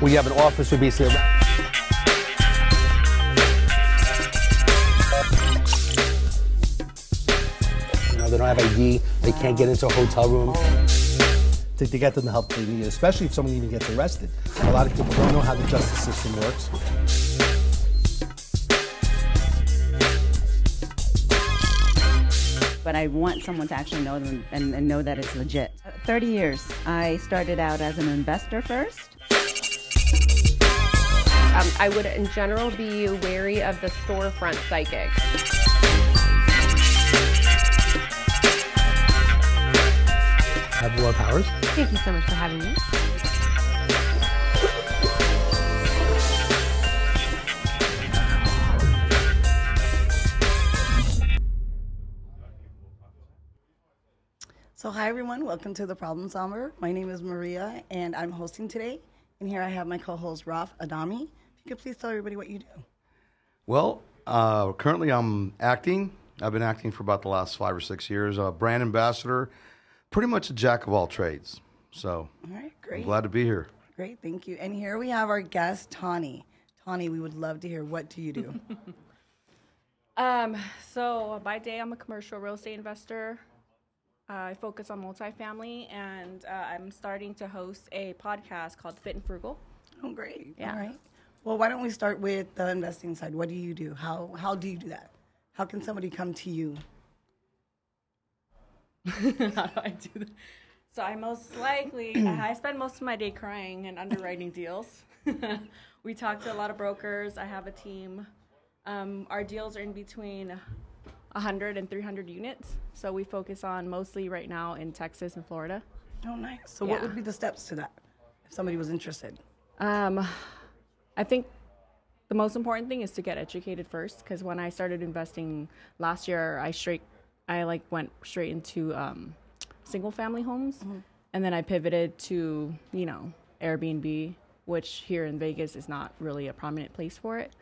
where you have an officer basically. You know, they don't have ID. They can't get into a hotel room. to, to get them the help they need, especially if someone even gets arrested. A lot of people don't know how the justice system works. but I want someone to actually know them and, and know that it's legit. 30 years. I started out as an investor first. Um, I would, in general, be wary of the storefront psychic. Have more powers. Thank you so much for having me. So, hi everyone, welcome to the Problem Solver. My name is Maria, and I'm hosting today. And here I have my co-host Raf Adame. If you could please tell everybody what you do. Well, uh, currently I'm acting. I've been acting for about the last five or six years. A brand ambassador, pretty much a jack of all trades. So All right, I'm great, glad to be here. great, thank you. And here we have our guest Tawni. Tawni, we would love to hear what do you do? Um, so by day, I'm a commercial real estate investor. Uh, I focus on multifamily, and uh, I'm starting to host a podcast called Fit and Frugal. oh, great. Yeah. All right. Well, why don't we start with the investing side? What do you do? How how do you do that? How can somebody come to you? How do I do that? So I most likely I spend most of my day crying and underwriting deals. we talk to a lot of brokers. I have a team. Um, our deals are in between 100 and 300 units. So we focus on mostly right now in Texas and Florida. Oh, nice. So, what would be the steps to that if somebody was interested? Um, I think the most important thing is to get educated first. Because when I started investing last year, I straight, I like went straight into um, single family homes, and then I pivoted to you know Airbnb, which here in Vegas is not really a prominent place for it.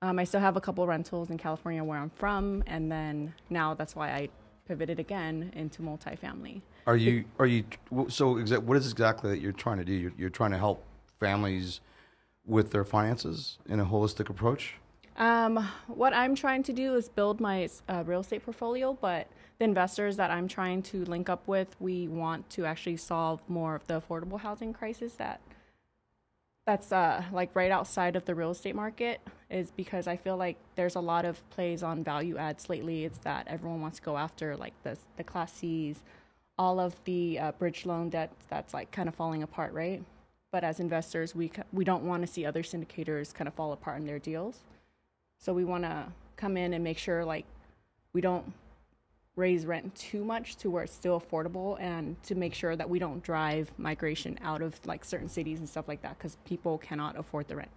Um, I still have a couple rentals in California where I'm from, and then now that's why I pivoted again into multifamily. Are you? Are you? So, exa- what is exactly that you're trying to do? You're, you're trying to help families with their finances in a holistic approach. Um, what I'm trying to do is build my uh, real estate portfolio, but the investors that I'm trying to link up with, we want to actually solve more of the affordable housing crisis that that's uh, like right outside of the real estate market is because I feel like there's a lot of plays on value adds lately. It's that everyone wants to go after like the the class C's, all of the uh, bridge loan debt that's like kind of falling apart, right? But as investors, we we don't want to see other syndicators kind of fall apart in their deals. So we want to come in and make sure like we don't raise rent too much to where it's still affordable and to make sure that we don't drive migration out of like certain cities and stuff like that because people cannot afford the rent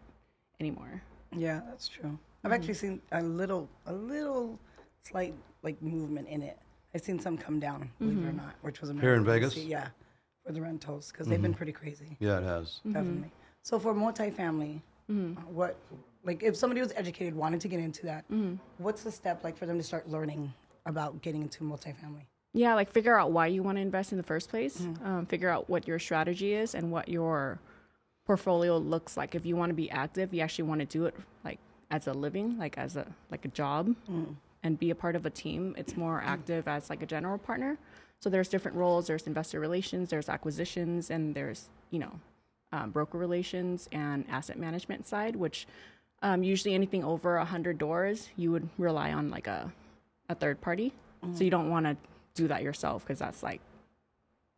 anymore. Yeah, that's true. Mm-hmm. I've actually seen a little, a little slight like movement in it. I've seen some come down, believe Mm-hmm. it or not, which was amazing. Here in Vegas? Yeah, for the rentals because they've been pretty crazy, Yeah, it has. Mm-hmm. definitely. So for multifamily, uh, what, like, if somebody was educated, wanted to get into that, Mm-hmm. what's the step like for them to start learning about getting into multifamily? Yeah, like figure out why you want to invest in the first place. Um, figure out what your strategy is and what your portfolio looks like. If you want to be active, you actually want to do it like as a living, like as a like a job, and be a part of a team. It's more active as like a general partner. So there's different roles. There's investor relations, there's acquisitions, and there's you know um, broker relations and asset management side. Which um, usually anything over a hundred doors, you would rely on like a a third party. So you don't want to do that yourself because that's like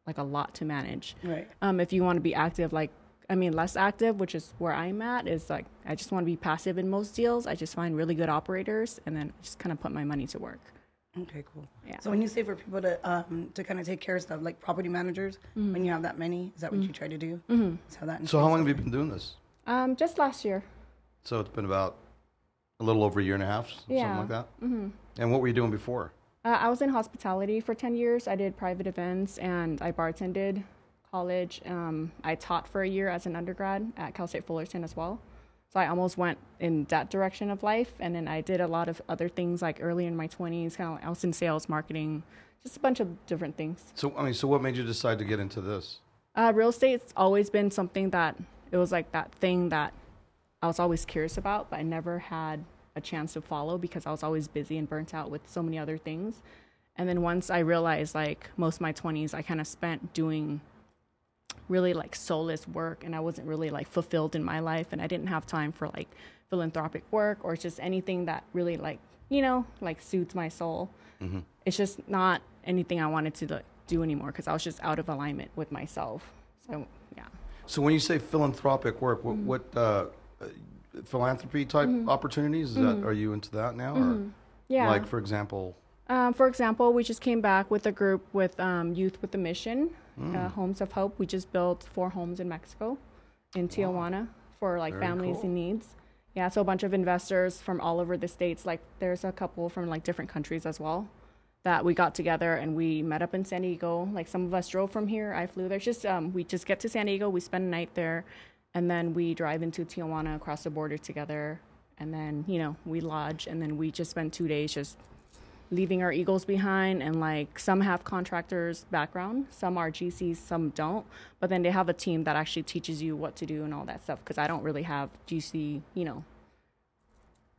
like a lot to manage. Right. Um, if you want to be active, like I mean, less active, which is where I'm at, is like I just want to be passive in most deals. I just find really good operators and then just kind of put my money to work. Okay, cool. Yeah. So when you say for people to um, to kind of take care of stuff like property managers, Mm-hmm. when you have that many, is that what you try to do? Mm-hmm. Have that So, how long have you been doing this? Um, just last year. So, it's been about a little over a year and a half, something Yeah. like that. Mm-hmm. And what were you doing before? Uh, I was in hospitality for 10 years. I did private events and I bartended college. Um, I taught for a year as an undergrad at Cal State Fullerton as well. So I almost went in that direction of life. And then I did a lot of other things like early in my 20s, kind of I was in sales, marketing, just a bunch of different things. So, I mean, so what made you decide to get into this? Uh, real estate's always been something that it was like that thing that I was always curious about, but I never had a chance to follow because I was always busy and burnt out with so many other things. And then once I realized like most of my 20s I kind of spent doing really like soulless work and I wasn't really like fulfilled in my life and I didn't have time for like philanthropic work or just anything that really like, you know, like soothes my soul. It's just not anything I wanted to like, do anymore because I was just out of alignment with myself. So, yeah. So when you say philanthropic work, Mm-hmm. what, what uh, uh, philanthropy type opportunities? Is that are you into that now? Or Mm-hmm. Yeah. Like for example, Um, for example, we just came back with a group with um, Youth with a Mission, Mm. uh, Homes of Hope. We just built four homes in Mexico, in Tijuana, for like Very families cool. in needs. Yeah, so a bunch of investors from all over the states. Like there's a couple from like different countries as well that we got together and we met up in San Diego. Like some of us drove from here. I flew there. Just um, we just get to San Diego. We spend a night there, and then we drive into Tijuana across the border together. And then you know we lodge, and then we just spend two days just leaving our eagles behind and like some have contractors background some are gcs some don't but then they have a team that actually teaches you what to do and all that stuff because i don't really have gc you know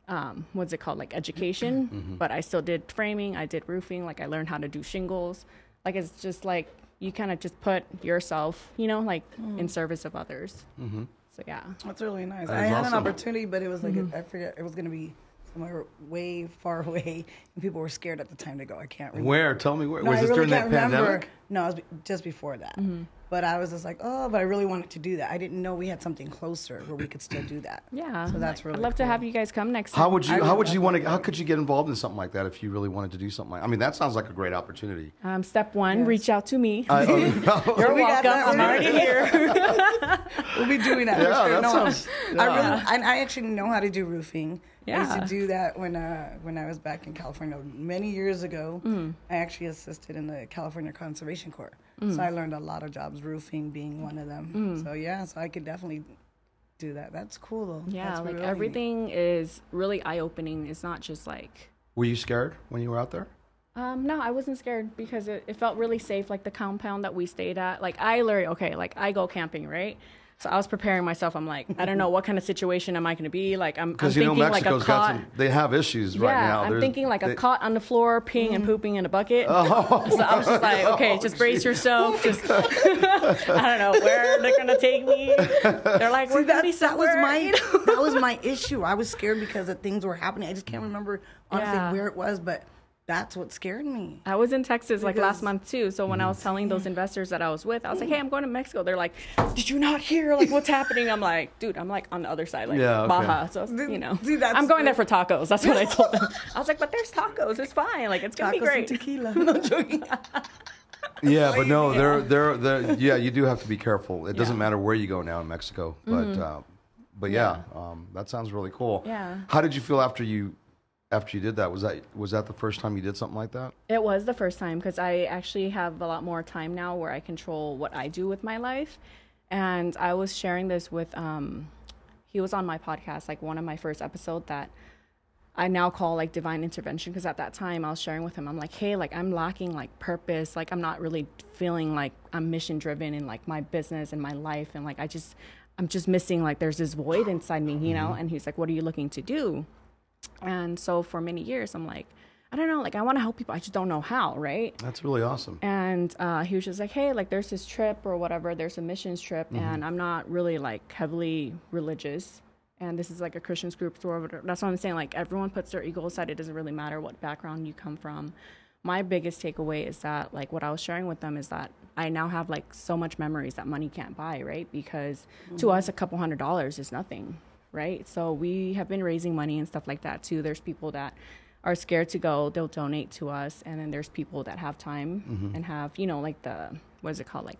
um, what's it called like education mm-hmm. but i still did framing i did roofing like i learned how to do shingles like it's just like you kind of just put yourself you know like mm. in service of others mm-hmm. so yeah That's really nice. That I had awesome. an opportunity, but it was like mm-hmm. I forget. It was going to be somewhere way far away, and people were scared at the time to go. I can't remember. where? Tell me where. No, was I this really during that can't remember. pandemic? No, it was just before that. But I was just like, oh, but I really wanted to do that. I didn't know we had something closer where we could still do that. yeah So that's really i'd love to have you guys come next How time. would you? I How would would you want to? How could you get involved in something like that if you really wanted to do something like? I mean, that sounds like a great opportunity. um, step one Yes. reach out to me I, oh, no. You're we welcome. I'm already. already here. We'll be doing that. for Yeah, sure. that No, sounds- I really, I, I actually know how to do roofing. I used to do that when uh, when I was back in California many years ago. Mm. I actually assisted in the California Conservation Corps, Mm. so I learned a lot of jobs, roofing being one of them. So yeah, so I could definitely do that. That's cool though. Yeah, That's like really neat. everything is really eye opening. It's not just like, Were you scared when you were out there? um, no, I wasn't scared because it, it felt really safe. Like the compound that we stayed at, like I literally, okay, like I go camping, right? So I was preparing myself. I'm like, I don't know what kind of situation am I going to be. Like I'm, I'm Because you know thinking like a Mexico's got cot. some. They have issues yeah, right now. I'm There's- thinking like a they- cot on the floor, peeing and mm. pooping in a bucket. Oh, so I was just like, oh, okay, just brace yourself. Oh just I don't know where they're gonna take me. They're like, we're See, that, that was my that was my issue. I was scared because of things were happening. I just can't remember honestly Yeah. where it was, but that's what scared me. I was in Texas like last month too. So when I was telling those investors that I was with, I was like, "Hey, I'm going to Mexico." They're like, "Did you not hear? Like, what's happening?" I'm like, "Dude, I'm like on the other side, like Yeah, okay. Baja." So you know, See, that's I'm going there for tacos. That's what I told them. I was like, "But there's tacos. It's fine. Like, it's gonna be Tacos and great." tequila. No joking. Yeah, but no, they're they're they're yeah. You do have to be careful. It doesn't Yeah. Mm-hmm. matter where you go now in Mexico, but uh, but yeah, Um, that sounds really cool. Yeah. How did you feel after you after you did that? Was that was that the first time you did something like that? It was the first time because I actually have a lot more time now where I control what I do with my life. And I was sharing this with, um, he was on my podcast, like one of my first episode that I now call like divine intervention because at that time I was sharing with him, I'm like, hey, like I'm lacking like purpose. Like I'm not really feeling like I'm mission driven in like my business and my life. And like I just, I'm just missing like there's this void inside me, you know? And he's like, what are you looking to do? And so for many years, I'm like, I don't know, like I want to help people. I just don't know how, right? That's really awesome. And uh, he was just like, hey, like there's this trip or whatever, there's a missions trip, and I'm not really like heavily religious. And this is like a Christian's group. So that's what I'm saying. Like everyone puts their ego aside. It doesn't really matter what background you come from. My biggest takeaway is that, like, what I was sharing with them is that I now have like so much memories that money can't buy, right? Because to us, a couple hundred dollars is nothing, right? So we have been raising money and stuff like that too. There's people that are scared to go, they'll donate to us, and then there's people that have time and have, you know, like the what is it called, like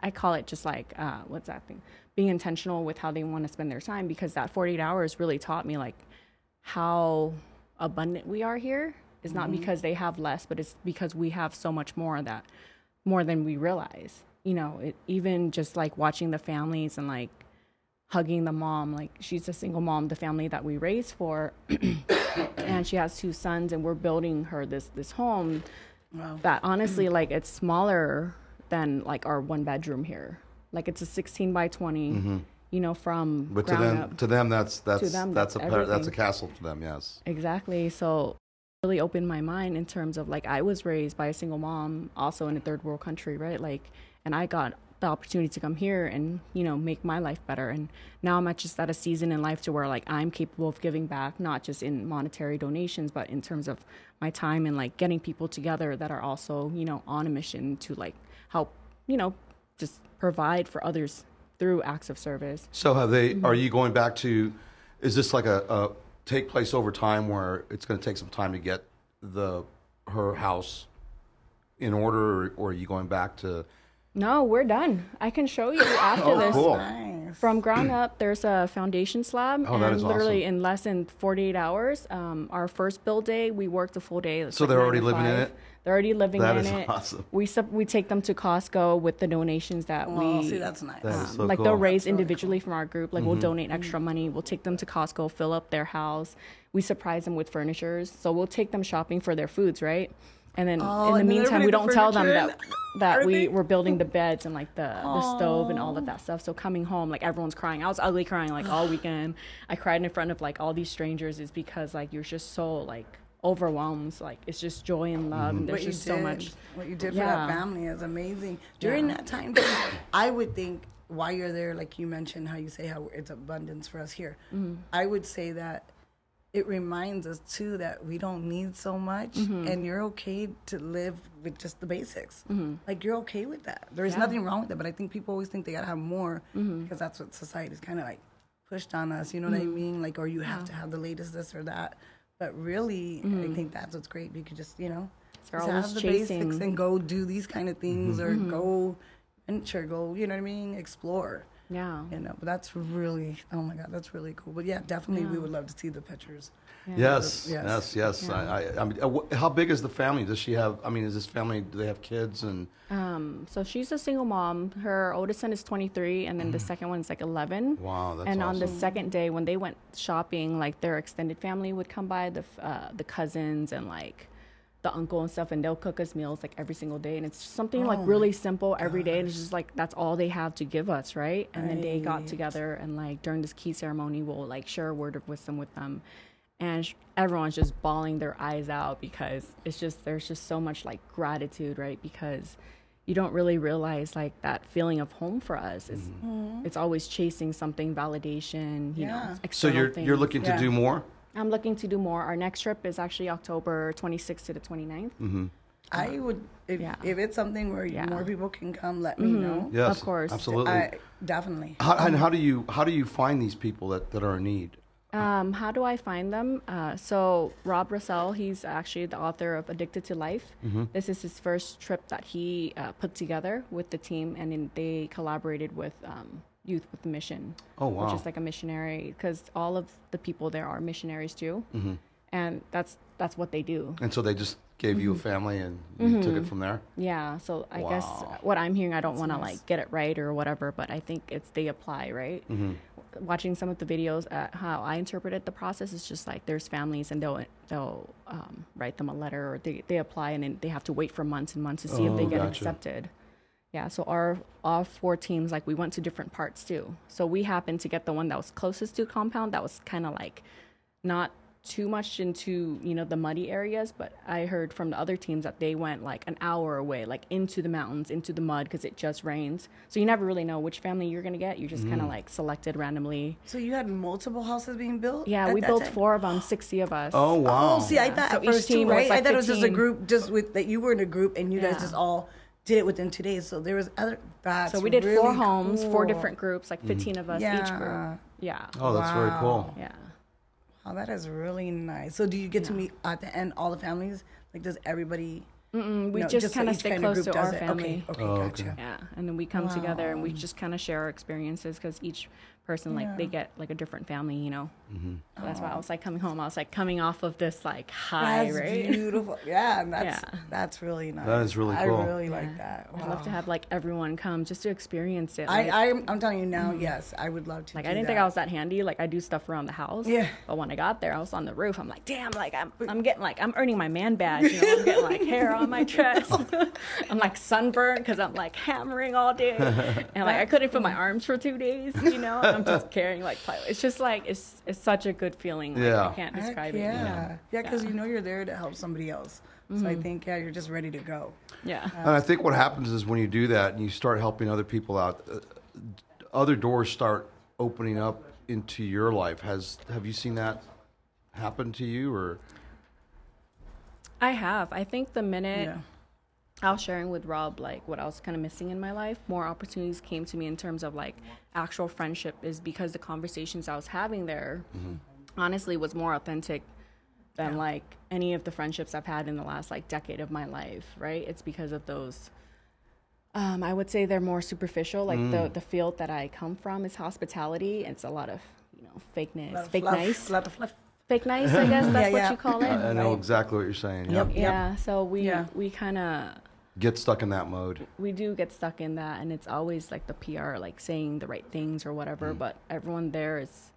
I call it just like uh, what's that thing? Being intentional with how they want to spend their time because that 48 hours really taught me like how abundant we are here is not because they have less, but it's because we have so much more that more than we realize. You know, it, even just like watching the families and like hugging the mom, like she's a single mom, the family that we raised for, and she has two sons, and we're building her this this home that honestly like it's smaller than like our one bedroom here like it's a 16 by 20 mm-hmm. you know, from But to ground them, up. to them, that's that's them, that's, that's a par- that's a castle to them. Yes. Exactly. So really opened my mind in terms of like I was raised by a single mom also in a third world country, right? Like and I got the opportunity to come here and, you know, make my life better. And now I'm at just at a season in life to where like I'm capable of giving back, not just in monetary donations, but in terms of my time and like getting people together that are also, you know, on a mission to like help, you know, just provide for others through acts of service. So have they? Mm-hmm. Are you going back to? Is this like a, a take place over time where it's going to take some time to get the her house in order, or, or are you going back to? No, we're done. I can show you after Oh, this. cool. Nice. From ground up, there's a foundation slab, Oh, and is literally awesome. in less than 48 hours, um, our first build day, we worked a full day. So like they're already living in it? They're already living That in is it. awesome. We sup- we take them to Costco with the donations that Oh, we see, that's nice. That is um, so like cool. they'll raise That's really individually from our group. Like we'll mm-hmm. donate extra mm-hmm. money. We'll take them to Costco, fill up their house. We surprise them with furnitures. So we'll take them shopping for their foods, right? And then Oh, in the meantime, we don't tell them that that we everything? were building the beds and like the the stove and all of that stuff. So coming home, like everyone's crying. I was ugly crying like all weekend. I cried in front of like all these strangers is because like you're just so like overwhelmed. Like it's just joy and love, and there's what just did, so much. What you did for Yeah. that family is amazing. During Yeah. that time, too, I would think while you're there, like you mentioned, how you say how it's abundance for us here. Mm-hmm. I would say that it reminds us too that we don't need so much, Mm-hmm. and you're okay to live with just the basics. Mm-hmm. Like you're okay with that. There's nothing wrong with it. But I think people always think they gotta have more Mm-hmm. because that's what society's kind of like pushed on us. You know what I mean? Like, or you have to have the latest this or that. But really, I think that's what's great. You could just, you know, just have the chasing- basics and go do these kind of things or Mm-hmm. go venture, go, you know what I mean? Explore. Yeah. You know, but that's really, oh my God, that's really cool. But yeah, definitely we would love to see the pictures. Yes, Yes. yes, yes. I, I, I mean, uh, how big is the family? Does she have? I mean, is this family? Do they have kids? And Um, so she's a single mom. Her oldest son is 23, and then the second one's like 11. Mm. Wow, that's And on the second day, when they went shopping, like their extended family would come by, the uh, the cousins and like the uncle and stuff, and they'll cook us meals like every single day. And it's just something like oh really simple every day. And it's just like that's all they have to give us, right? And then they got together and like during this key ceremony, we'll like share a word of wisdom with them. And sh- everyone's just bawling their eyes out because it's just there's just so much like gratitude, right? Because you don't really realize like that feeling of home for us is mm-hmm. it's always chasing something validation you know Yeah. so you're things. you're looking to Yeah. do more. I'm looking to do more our next trip is actually october 26th to the 29th I would, if, Yeah. if it's something where Yeah. more people can come, let me know. Yes, Of course. absolutely. I, definitely. how, and how do you how do you find these people that, that are in need? um, how do i find them uh, so rob russell he's actually the author of addicted to life Mm-hmm. this is his first trip that he uh, put together with the team and then they collaborated with um, youth with the mission Oh, wow. which is like a missionary because all of the people there are missionaries too Mm-hmm. and that's that's what they do And so they just gave you a Mm-hmm. family and you took it from there. Yeah, so I guess what I'm hearing, I don't want to like get it right or whatever, but I think it's they apply, right? Mm-hmm. Watching some of the videos, uh, how I interpreted the process is just like there's families and they'll they'll um, write them a letter or they, they apply and then they have to wait for months and months to see if they Oh, get gotcha. accepted. Yeah, so our all four teams like we went to different parts too. So we happened to get the one that was closest to compound that was kind of like not too much into you know the muddy areas but i heard from the other teams that they went like an hour away like into the mountains into the mud because it just rains so you never really know which family you're going to get you just Mm. kind of like selected randomly So you had multiple houses being built? yeah we built time? four of them 60 of us Oh wow! Oh, see, I thought So at each first team too, was right? like I thought it was just a group, just with that you were in a group and you guys just all did it within two days. So there was other. That's so we did four really homes four different groups like mm-hmm. 15 of us each group yeah oh, that's very cool. yeah Oh, that is really nice. So do you get to meet at the end all the families? Like, does everybody? Mm-mm, we No, just so kind of each stay close to our does it. Okay, family Okay, Oh, gotcha. okay. Yeah, and then we come together and we just kind of share our experiences because each person like they get like a different family, you know. Mm-hmm. So that's why I was like coming home. I was like coming off of this like high, That's right? beautiful. Yeah, and that's Yeah. that's really nice. That is really cool. I cool. really like that. I'd love to have like everyone come just to experience it. I, like- I'm, I'm telling you now, yes, I would love to. like do I didn't that. think I was that handy. Like I do stuff around the house. Yeah. But when I got there, I was on the roof. I'm like, damn, like I'm I'm getting like I'm earning my man badge. You know, I'm getting like hair on my chest. I'm like sunburned because I'm like hammering all day, and like I couldn't feel my arms for two days. You know, and I'm I'm just carrying like plywood. It's just like it's it's such a good feeling. Like, Yeah. I can't Heck describe it. yeah, yeah, because you know you're there to help somebody else. So I think yeah, you're just ready to go. Yeah. And I think what happens is when you do that and you start helping other people out, uh, other doors start opening up into your life. Has have you seen that happen to you or? I have. I think the minute Yeah. I was sharing with Rob like what I was kind of missing in my life, more opportunities came to me in terms of like actual friendship is because the conversations I was having there honestly was more authentic than like any of the friendships I've had in the last like decade of my life, right? It's because of those um, I would say they're more superficial. Like the the field that I come from is hospitality. It's a lot of, you know, fakeness, Lot fake fluff, nice. lot of fluff. Fake nice, I guess that's Yeah, what yeah. you call it. I know exactly what you're saying. Yep. Yep. Yeah, so we Yeah. we kind of Get stuck in that mode. we do get stuck in that and it's always like the PR like saying the right things or whatever, mm. but everyone there is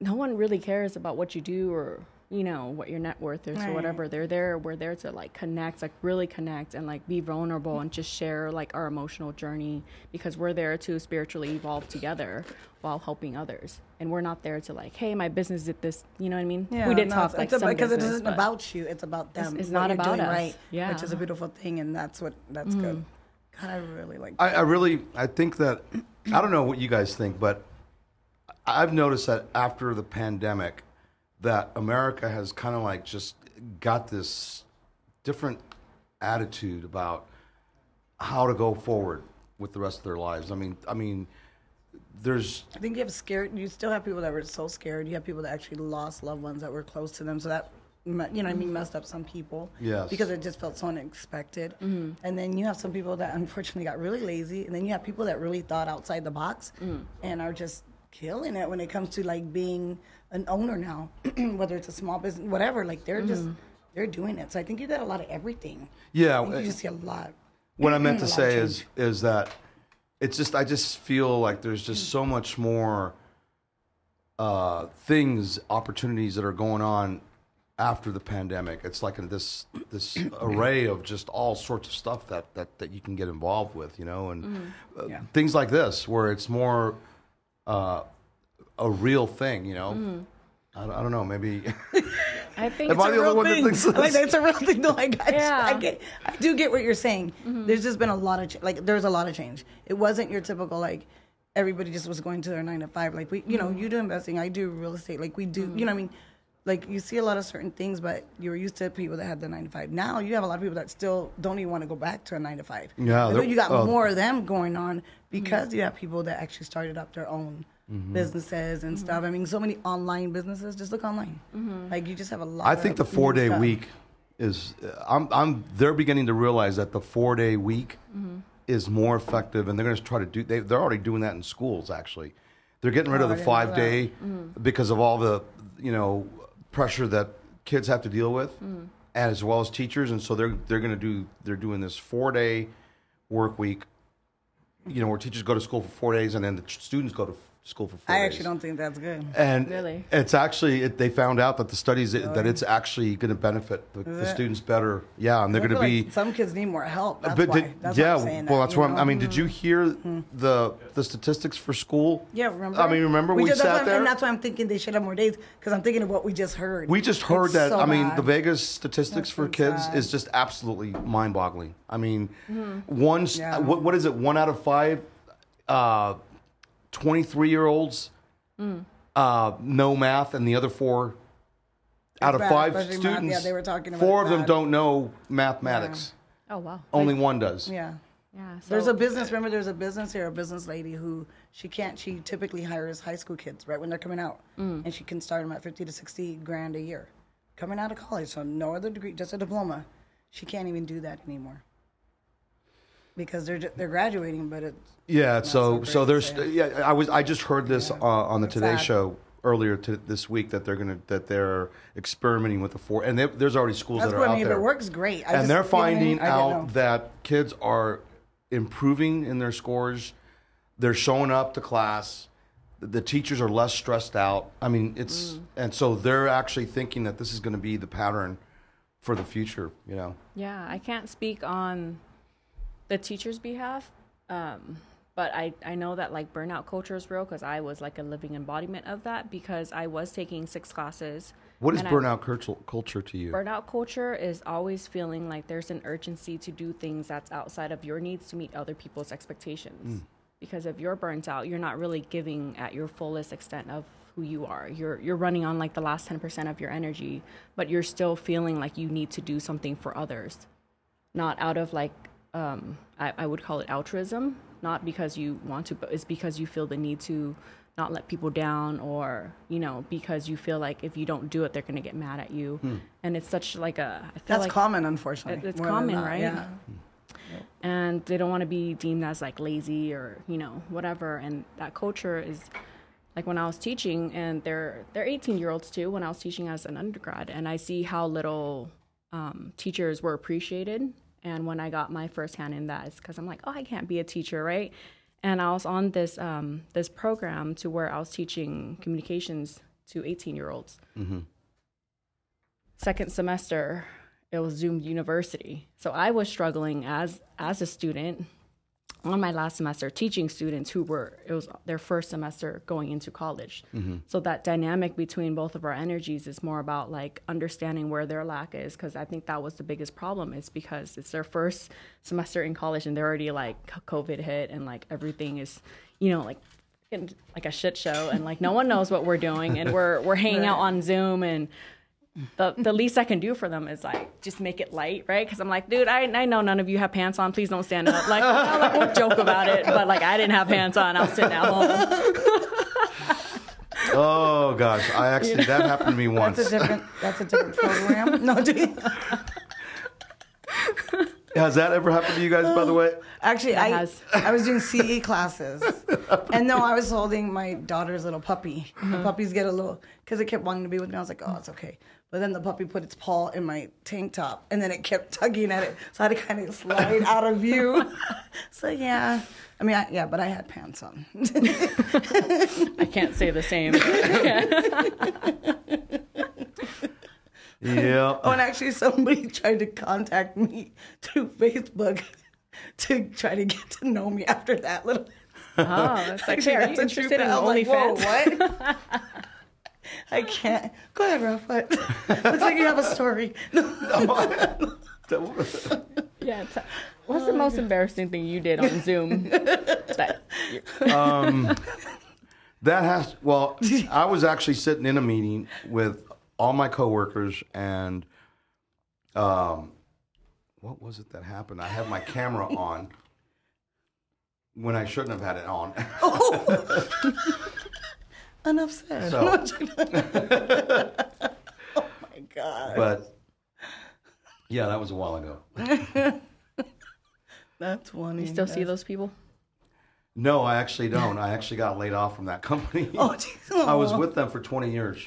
no one really cares about what you do or you know what your net worth is or whatever. They're there we're there to like connect, like really connect and like be vulnerable and just share like our emotional journey because we're there to spiritually evolve together while helping others. And we're not there to like, hey, my business did this, you know what I mean? yeah, we did no, talk it's- like it's about- because it business, isn't about you; it's about them. it's what not about doing us. right? Yeah. which is a beautiful thing, and that's what that's good. Mm. God, I really like. I, I really, I think that, I don't know what you guys think, but I've noticed that after the pandemic, that America has kind of like just got this different attitude about how to go forward with the rest of their lives. I mean, I mean, there's I think you have scared. You still have people that were so scared. You have people that actually lost loved ones that were close to them. So that, you know, what I mean, messed up some people. Yes. Because it just felt so unexpected. Mm-hmm. And then you have some people that unfortunately got really lazy. And then you have people that really thought outside the box mm. and are just killing it when it comes to like being an owner now, whether it's a small business, whatever. Like they're just they're doing it. So I think you got a lot of everything. yeah. I think you just see a lot. what I meant to A lot of say is is that it's just I just feel like there's just so much more uh, things, opportunities that are going on after the pandemic. It's like this this array of just all sorts of stuff that that, that you can get involved with, you know, and uh, Yeah. things like this where it's more uh, a real thing, you know. I, don't- I don't know, maybe. I think Am I It's a the only real one that thing. thinks this? Like it's a real thing. No, I got Yeah. I get. I do get what you're saying. There's just been a lot of ch- like. There's a lot of change. It wasn't your typical like. Everybody just was going to their nine to five. Like we, you know, you do investing. I do real estate. Like we do. You know, what I mean, like you see a lot of certain things, but you were used to people that had the nine to five. Now you have a lot of people that still don't even want to go back to a nine to five. Yeah, But you got uh, more of them going on because you have people that actually started up their own. Mm-hmm. Businesses and stuff. I mean, so many online businesses. Just look online. Like you just have a lot. I think the four day stuff. week is. I'm. I'm. They're beginning to realize that the four day week Mm-hmm. is more effective, and they're going to try to do. They, they're already doing that in schools. Actually, they're getting rid Oh, of the five day because of all the you know pressure that kids have to deal with, Mm. as well as teachers, and so they're they're going to do. They're doing this four day work week. You know, where teachers go to school for four days, and then the students go to school for four I days. actually don't think that's good. And Really? it's actually it, they found out that the studies that oh. it's actually going to benefit the, the students better. Yeah, and they're going to be. like some kids need more help. Uh, that's but why. did- that's yeah, why I'm saying well, that, that's why I'm, I know? mean. Did you mm-hmm. hear mm-hmm. the the statistics for school? Yeah, remember? I mean, remember we, just, that's why sat I'm- there. and that's why I'm thinking they should have more days because I'm thinking of what we just heard. we just heard It's that. so I mean, bad. the Vegas statistics That's for so kids sad. is just absolutely mind-boggling. I mean, mm-hmm. one Yeah. what what is it? One out of five, uh, 23 year olds uh, know math, and the other four out of bad, five especially math. students, Yeah, they were talking about four of them that. don't know mathematics. Oh wow. Only one does. Yeah. Yeah. So, There's a business. Remember, there's a business here, a business lady who she can't. She typically hires high school kids right when they're coming out, Mm. and she can start them at fifty to sixty grand a year, coming out of college, so no other degree, just a diploma. She can't even do that anymore because they're they're graduating, but it's Yeah, so so so there's yeah I was I just heard this uh, on the It's Today sad. Show earlier to this week that they're gonna that they're experimenting with the four and they, there's already schools that's that are what I out mean. If there it works, great. I and just- they're you know I finding out know. that kids are improving in their scores. They're showing up to class. The- The teachers are less stressed out. I mean, it's Mm. and so they're actually thinking that this is going to be the pattern for the future. You know. Yeah, I can't speak on the teacher's behalf, um, but I, I know that like burnout culture is real because I was like a living embodiment of that because I was taking six classes. What is and I- burnout culture, culture to you? Burnout culture is always feeling like there's an urgency to do things that's outside of your needs to meet other people's expectations. Because if you're burnt out, you're not really giving at your fullest extent of who you are. You're you're running on like the last 10% of your energy, but you're still feeling like you need to do something for others. Not out of like um, I, I would call it altruism, not because you want to, but it's because you feel the need to not let people down or you know because you feel like if you don't do it they're going to get mad at you and it's such like a I feel That's like common, unfortunately. It- it's more common, right? Yeah. and they don't want to be deemed as like lazy or you know whatever and that culture is like when i was teaching and they're they're 18 year olds too when i was teaching as an undergrad and i see how little um, teachers were appreciated and when i got my first hand in that it's because i'm like oh i can't be a teacher right? And i was on this um, this program to where i was teaching communications to 18 year olds second semester it was zoom university. So i was struggling as as a student on my last semester teaching students who were it was their first semester going into college. Mm-hmm. So that dynamic between both of our energies is more about like understanding where their lack is because i think that was the biggest problem is because it's their first semester in college and they're already like covid hit and like everything is you know like in- like a shit show and like no one knows what we're doing and we're we're hanging out on zoom and the the least I can do for them is like just make it light, right? Because I'm like, dude, I I know none of you have pants on. Please don't stand up. Like, I like we'll joke about it, but like I didn't have pants on. I was sitting at home. Oh gosh, I actually that happened to me once. That's a different. That's a different program. No, do- Has that ever happened to you guys? By the way, actually, I has. I was doing CE classes, and no, I was holding my daughter's little puppy. The mm-hmm. puppies get a little because it kept wanting to be with me. I was like, oh, it's okay. But then the puppy put its paw in my tank top, and then it kept tugging at it, so I had to kind of slide out of view. so yeah, I mean, I, yeah, but I had pants on. I can't say the same. yeah. Oh, and actually, somebody tried to contact me through Facebook to try to get to know me after that little. Oh, it's like, hey, are you That's a interested in fact. I was like, whoa, what? I can't. Go ahead, Ralph. What? Looks like you have a story. yeah. T- what's the most embarrassing thing you did on Zoom? that That has well, I was actually sitting in a meeting with all my coworkers and um what was it that happened? I had my camera on when I shouldn't have had it on. Enough said. So- oh my god, but yeah, that was a while ago. that's funny. you still see those people? No, I actually don't. I actually got laid off from that company. Oh, jeez. I was with them for 20 years.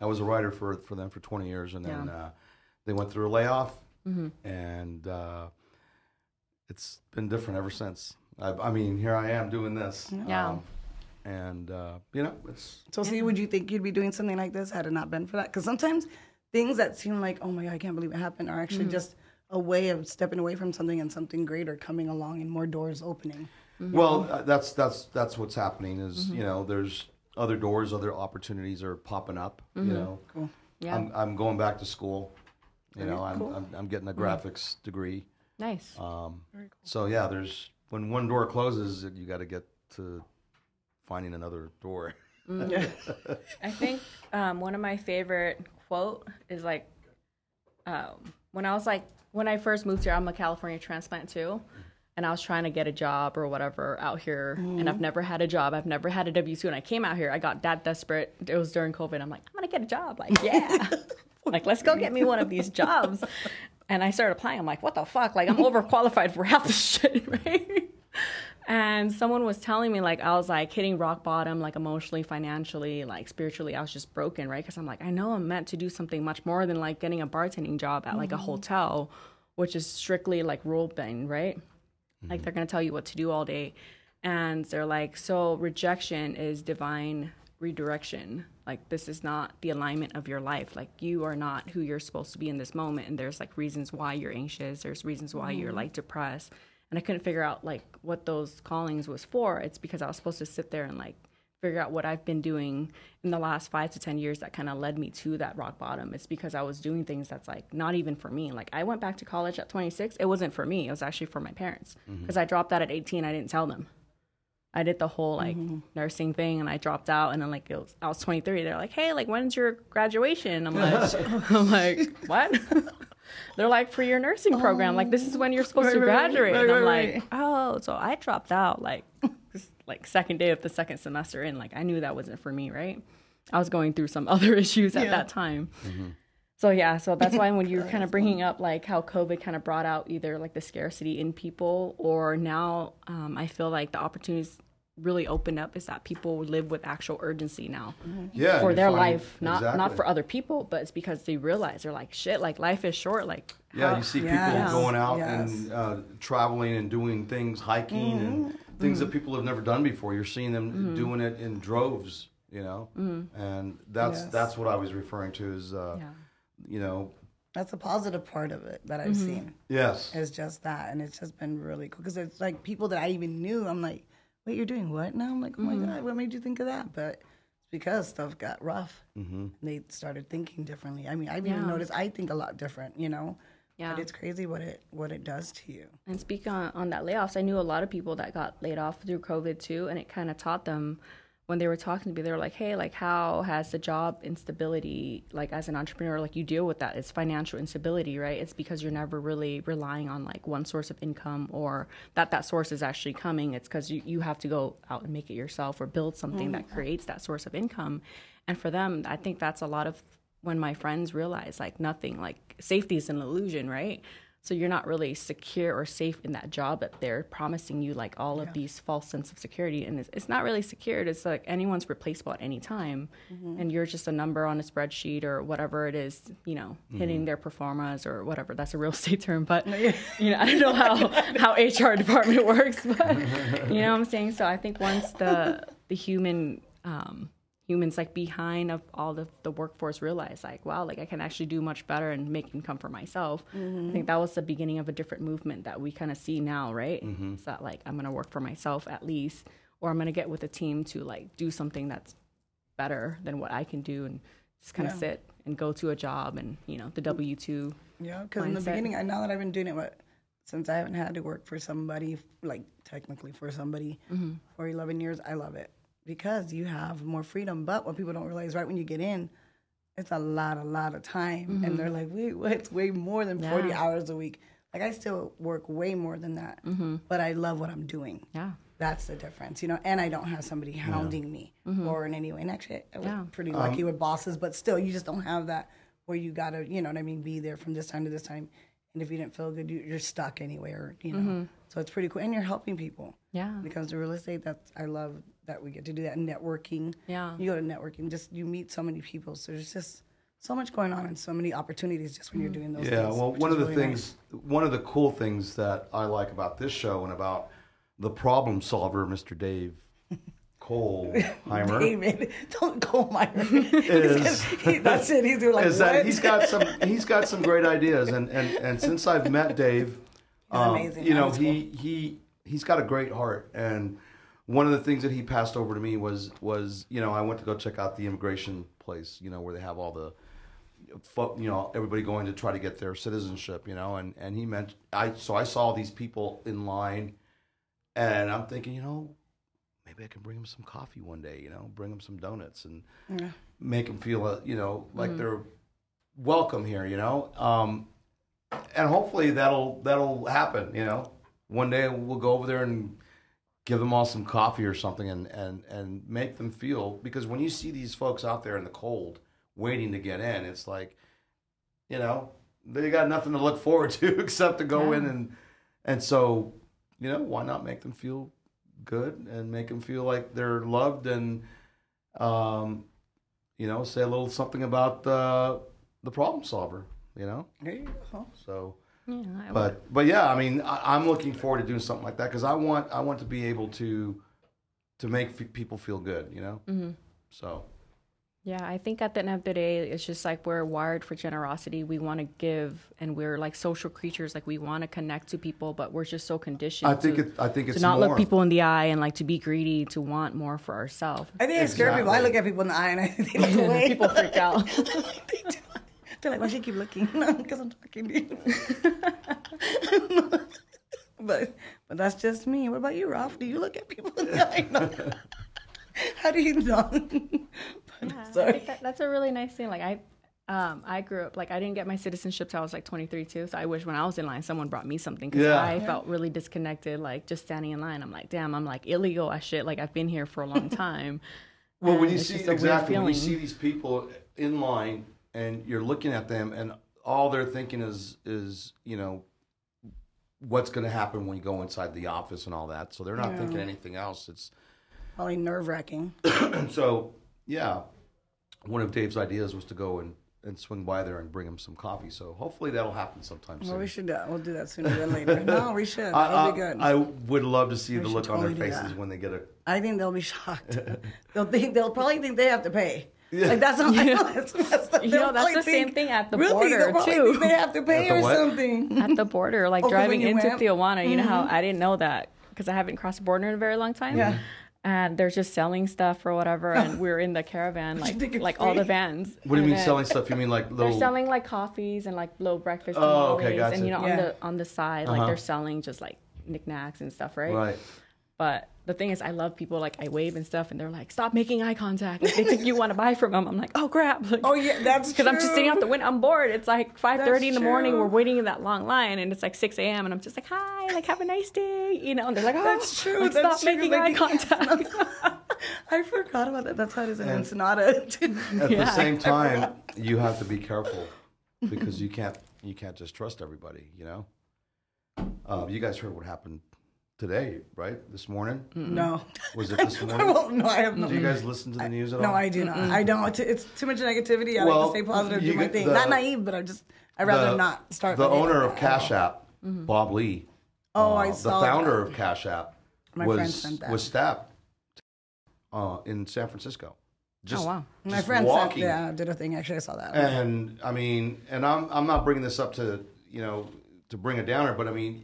I was a writer for for them for 20 years, and then Yeah. uh, they went through a layoff, and uh, it's been different ever since. I, I mean, here I am doing this. Yeah. Um, and uh, you know, it's So, see, would you think you'd be doing something like this had it not been for that? Because sometimes things that seem like, oh my god, I can't believe it happened, are actually just a way of stepping away from something and something greater coming along and more doors opening. well, uh, that's that's that's what's happening. Is you know, there's other doors, other opportunities are popping up. You know, Yeah. I'm I'm going back to school. You know, I'm, I'm I'm getting a graphics degree. Nice. Um, So yeah, there's when one door closes, you got to get to finding another door. I think um, one of my favorite quote is like um, when I was like when I first moved here. I'm a California transplant too, and I was trying to get a job or whatever out here, and I've never had a job. I've never had a W two, and I came out here. I got that desperate. It was during COVID. I'm like, I'm gonna get a job. Like, yeah, like let's go get me one of these jobs. And I started applying. I'm like, what the fuck? Like, I'm overqualified for half the shit, right? And someone was telling me, like, I was like hitting rock bottom, like emotionally, financially, like spiritually. I was just broken, right? Because I'm like, I know I'm meant to do something much more than like getting a bartending job at like a mm-hmm. hotel, which is strictly like rule bend, right? Like, mm-hmm. they're going to tell you what to do all day. And they're like, so rejection is divine redirection. Like, this is not the alignment of your life. Like, you are not who you're supposed to be in this moment. And there's like reasons why you're anxious, there's reasons why you're mm-hmm. like depressed and I couldn't figure out like what those callings was for. It's because I was supposed to sit there and like figure out what I've been doing in the last five to 10 years that kind of led me to that rock bottom. It's because I was doing things that's like not even for me. Like I went back to college at 26. It wasn't for me. It was actually for my parents mm-hmm. because I dropped out at 18. I didn't tell them. I did the whole like mm-hmm. nursing thing and I dropped out and then like it was, I was 23. They're like, hey, like when's your graduation? I'm like, I'm like, what? They're like for your nursing program. Like this is when you're supposed to Right, right, graduate. right, and I'm right, like, oh, so I dropped out like like second day of the second semester in. Like I knew that wasn't for me, right? I was going through some other issues at that time. So yeah, so that's why when you're kind of bringing up like how COVID kind of brought out either like the scarcity in people, or now um, I feel like the opportunities really opened up is that people live with actual urgency now mm-hmm. Yeah, for their finding- life, not not for other people, but it's because they realize they're like shit, like life is short, like Yeah, how- you see Yes, people going out yes. and uh, traveling and doing things, hiking and mm-hmm. things that mm-hmm. people have never done before. You're seeing them doing it in droves, you know, and that's Yes. that's what I was referring to. Is uh, Yeah. you know, That's a positive part of it that I've seen. yes, It's just that, and it's just been really cool because it's like people that I even knew. I'm like, wait, you're doing what now? I'm like, oh my god, what made you think of that? But it's because stuff got rough. Mm-hmm. They started thinking differently. I mean, I've even noticed I think a lot different. You know, Yeah. but it's crazy what it what it does to you. And speaking on, on that layoffs, I knew a lot of people that got laid off through COVID too, and it kind of taught them when they were talking to me, they were like, "Hey, like, how has the job instability, like, as an entrepreneur, like, you deal with that? It's financial instability, right? It's because you're never really relying on like one source of income, or that that source is actually coming. It's because you you have to go out and make it yourself, or build something that mm-hmm. creates that source of income. And for them, I think that's a lot of when my friends realize like nothing, like safety is an illusion, right? So you're not really secure or safe in that job that they're promising you like all of these false sense of security, and it's, it's not really secured. It's like anyone's replaceable at any time, and you're just a number on a spreadsheet or whatever it is, you know, hitting their performance or whatever. That's a real estate term, but you know, I don't know how how HR department works, but you know what I'm saying. So I think once the the human um, humans like behind of all the, the workforce realize like wow like i can actually do much better and make income for myself. I think that was the beginning of a different movement that we kind of see now right? It's that like i'm gonna work for myself at least or i'm gonna get with a team to like do something that's better than what i can do and just kind of Yeah. sit and go to a job and you know the w2 Yeah, because in the beginning, I now that I've been doing it, what since I haven't had to work for somebody, like technically for somebody Mm-hmm. for 11 years, I love it because you have more freedom. But what people don't realize, right when you get in, it's a lot, a lot of time, and they're like, wait, what? It's way more than 40 Mm-hmm. Yeah. hours a week. Like I still work way more than that, but I love what I'm doing. yeah That's the difference, you know. And I don't have somebody hounding me or in any way. And actually, I was Mm-hmm. Yeah. pretty lucky with bosses, but still, you just don't have that where you gotta, you know what I mean, be there from this time to this time. And if you didn't feel good, you, you're stuck anywhere, you know. Mm-hmm. So it's pretty cool, and you're helping people. yeah When it comes to real estate, that's I love that we get to do that. Networking, Yeah. You go to networking, just you meet so many people. So there's just so much going on and so many opportunities just when you're doing those. yeah. things, Well, one of the really things, one of the cool things that I like about this show and about the problem solver, Mr. Dave Coleheimer. David, don't call my Is- he, that's it. He's like is what? that he's got some he's got some great ideas and and, and since I've met Dave, um, amazing. you know That's he he he's got a great heart and one of the things that he passed over to me was was you know I went to go check out the immigration place you know where they have all the you know everybody going to try to get their citizenship you know and and he meant I so I saw these people in line and I'm thinking you know maybe I can bring them some coffee one day you know bring them some donuts and make them feel uh, you know like they're welcome here you know? Um, and hopefully that'll that'll happen you know? One day we'll go over there and give them all some coffee or something and and and make them feel because when you see these folks out there in the cold waiting to get in it's like you know they got nothing to look forward to except to go in and and so you know why not make them feel good and make them feel like they're loved and um you know say a little something about the the problem solver you know There you go. so yeah I- but but yeah, I mean, I, I'm looking forward to doing something like that because I want I want to be able to to make f- people feel good, you know. Mm-hmm. So Yeah, I think at the end of the day, it's just like we're wired for generosity. We want to give, and we're like social creatures. Like we want to connect to people, but we're just so conditioned. I think to, it- I think to it's not more. look people in the eye and like to be greedy, to want more for ourselves. I think I scare people. I look at people in the eye and I think they look away. People freak out. they do. They're like, why she keep looking? Because I'm talking to you. but but that's just me. What about you, Raf? Do you look at people in the eye? How do you know? But, I sorry. that, that's a really nice thing. Like I, um, I grew up like I didn't get my citizenship till I was like 23 too. So I wish when I was in line, someone brought me something because Yeah. I felt really disconnected. Like just standing in line, I'm like, damn, I'm like illegal as shit. Like I've been here for a long time. Well, when you see just a weird exactly when you see these people in line and you're looking at them and all they're thinking is is you know what's going to happen when you go inside the office and all that. So they're not thinking anything else. It's Probably nerve wracking. so yeah. One of Dave's ideas was to go and and swing by there and bring him some coffee. So hopefully that'll happen sometime soon. Well, we should. Uh, we'll do that sooner than later. No, we should. I, That'll be good. I, I would love to see the should look on their faces when they get a. I think they'll be shocked. they'll think they'll probably think they have to pay. Like that's not. that's, that's the, You know, that's probably the same thing at the really, border, they'll too. They have to pay At or what? something. at the border, like Oh, 'cause when driving into went? Tijuana. You know how I didn't know that because I haven't crossed the border in a very long time. Yeah. And they're just selling stuff or whatever, and we're in the caravan, like think it's like all the vans. What do you mean then selling stuff? You mean like They're selling like coffees and like little breakfast Oh, tamales, okay, gotcha. and you know Yeah. on the on the side, like Uh-huh. they're selling just like knickknacks and stuff, right? Right. But the thing is, I love people like I wave and stuff, and they're like, "Stop making eye contact." Like, they think you want to buy from them. I'm like, "Oh crap!" Like, Oh yeah, that's because I'm just sitting out the window. I'm bored. It's like 5:30 in the morning. We're waiting in that long line, and it's like 6 a.m. And I'm just like, "Hi, like have a nice day," you know. And they're like, "Oh, That's true. like, that's stop true. making Like, eye contact." I forgot about that. That's how it is in Ensenada. At the same time, you have to be careful because you can't you can't just trust everybody. You know. Uh, you guys heard what happened today, right? This morning no. was it this I morning? won't. No, I have no. Do you guys listen to the news at all? No, I do not. I don't. It's, it's too much negativity. I Well, like to stay positive, you do my get thing. the- not naive, but I just I'd rather The- not start. The my day owner like of that. Cash App, Bob Lee. Oh, uh, I the founder that. of Cash App My friend was sent that. was stabbed uh, in San Francisco. Just, wow. My just friend sent, walking. yeah, did a thing. Actually, I saw that. And I mean, and I'm I'm not bringing this up to you know to bring it downer, but I mean,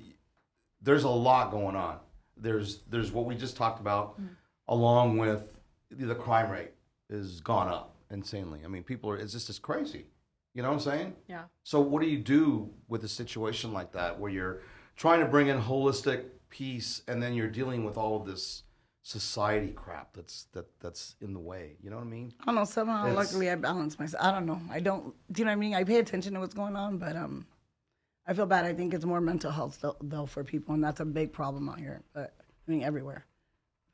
there's a lot going on. There's there's what we just talked about, along with the crime rate is gone up insanely. I mean, people are it's just it's crazy. You know what I'm saying? Yeah. So what do you do with a situation like that where you're trying to bring in holistic peace and then you're dealing with all of this society crap that's that that's in the way. You know what I mean? I don't know. Somehow, It's- luckily, I balance myself. I don't know. I don't. Do you know what I mean? I pay attention to what's going on, but um, I feel bad. I think it's more mental health though, though for people, and that's a big problem out here. But I mean, everywhere.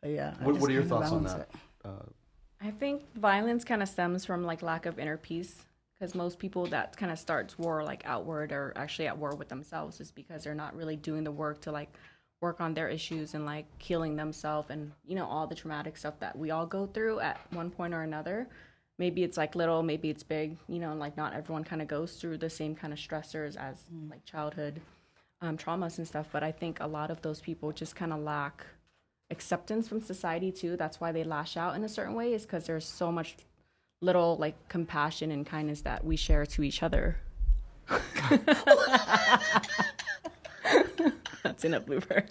But yeah. What, just what are your thoughts on that? it. Uh, I think violence kind of stems from like lack of inner peace because most people that kind of starts war like outward are actually at war with themselves is because they're not really doing the work to like work on their issues and like healing themselves and you know all the traumatic stuff that we all go through at one point or another maybe it's like little maybe it's big you know and like not everyone kind of goes through the same kind of stressors as like childhood um, traumas and stuff but i think a lot of those people just kind of lack acceptance from society too. That's why they lash out in a certain way, is because there's so much little like compassion and kindness that we share to each other. That's in a blooper.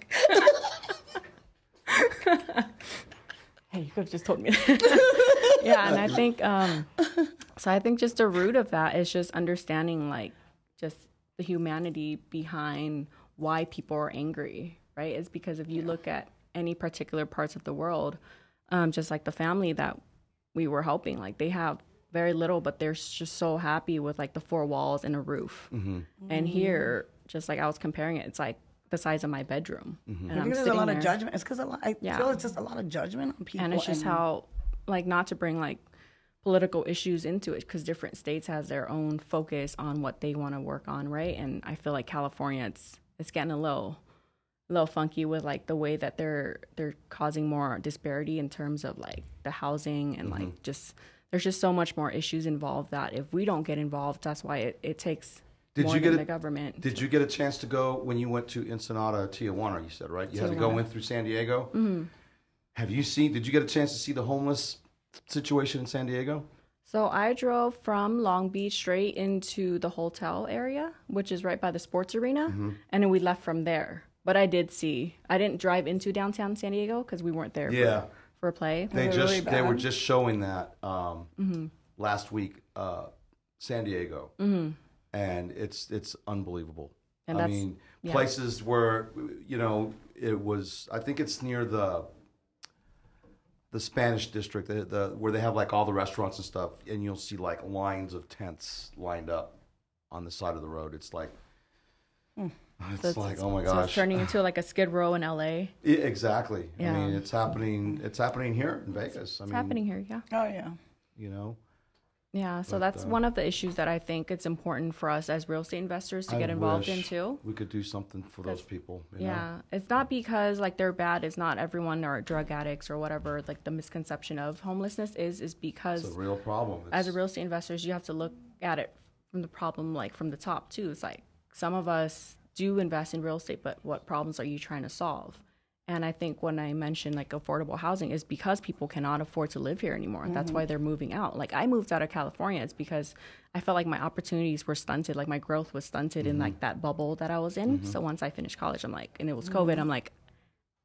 hey, you could have just told me. yeah, and I think um, so. I think just the root of that is just understanding like just the humanity behind why people are angry, right? Is because if you look at any particular parts of the world, um, just like the family that we were helping, like they have very little, but they're just so happy with like the four walls and a roof. And here, just like I was comparing it, it's like the size of my bedroom, and I I'm think there's a lot there of judgment. It's because a lot. I Yeah. feel it's just a lot of judgment on people. and it's just how like not to bring like political issues into it because different states has their own focus on what they want to work on right and i feel like california it's it's getting a little a little funky with like the way that they're they're causing more disparity in terms of like the housing and Mm-hmm. like just there's just so much more issues involved that if we don't get involved that's why it, it takes Did more you get a- the government Did you get a chance to go when you went to Ensenada, Tijuana? You said right. You had to go in through San Diego. Mm-hmm. Have you seen? Did you get a chance to see the homeless situation in San Diego? So I drove from Long Beach straight into the hotel area, which is right by the sports arena, Mm-hmm. and then we left from there. But I did see. I didn't drive into downtown San Diego because we weren't there Yeah. for, for a play. They just really they were just showing that um, last week, uh, San Diego, and it's it's unbelievable. And I that's- mean, yeah. places where you know it was. I think it's near the the Spanish district, the, the where they have like all the restaurants and stuff, and you'll see like lines of tents lined up on the side of the road. It's like. Hmm. It's So like, oh my So gosh! it's turning into like a Skid Row in LA. Yeah, exactly. I mean, it's happening. It's happening here in Vegas. I It's mean, happening here, yeah. Oh yeah. You know, Yeah, so But, that's uh, one of the issues that I think it's important for us as real estate investors to I get involved in wish too. We could do something for those people. You know? Yeah, it's not because like they're bad. It's not everyone are drug addicts or whatever. Like the misconception of homelessness is is because it's a real problem. as a It's- real estate investors, you have to look at it from the problem like from the top too. It's like some of us do invest in real estate, but what problems are you trying to solve? And I think when I mentioned like affordable housing is because people cannot afford to live here anymore. That's why mm-hmm. they're moving out. Like I moved out of California, it's because I felt like my opportunities were stunted, like my growth was stunted in like mm-hmm. that bubble that I was in. Mm-hmm. So once I finished college, I'm like, and it was COVID, I'm like,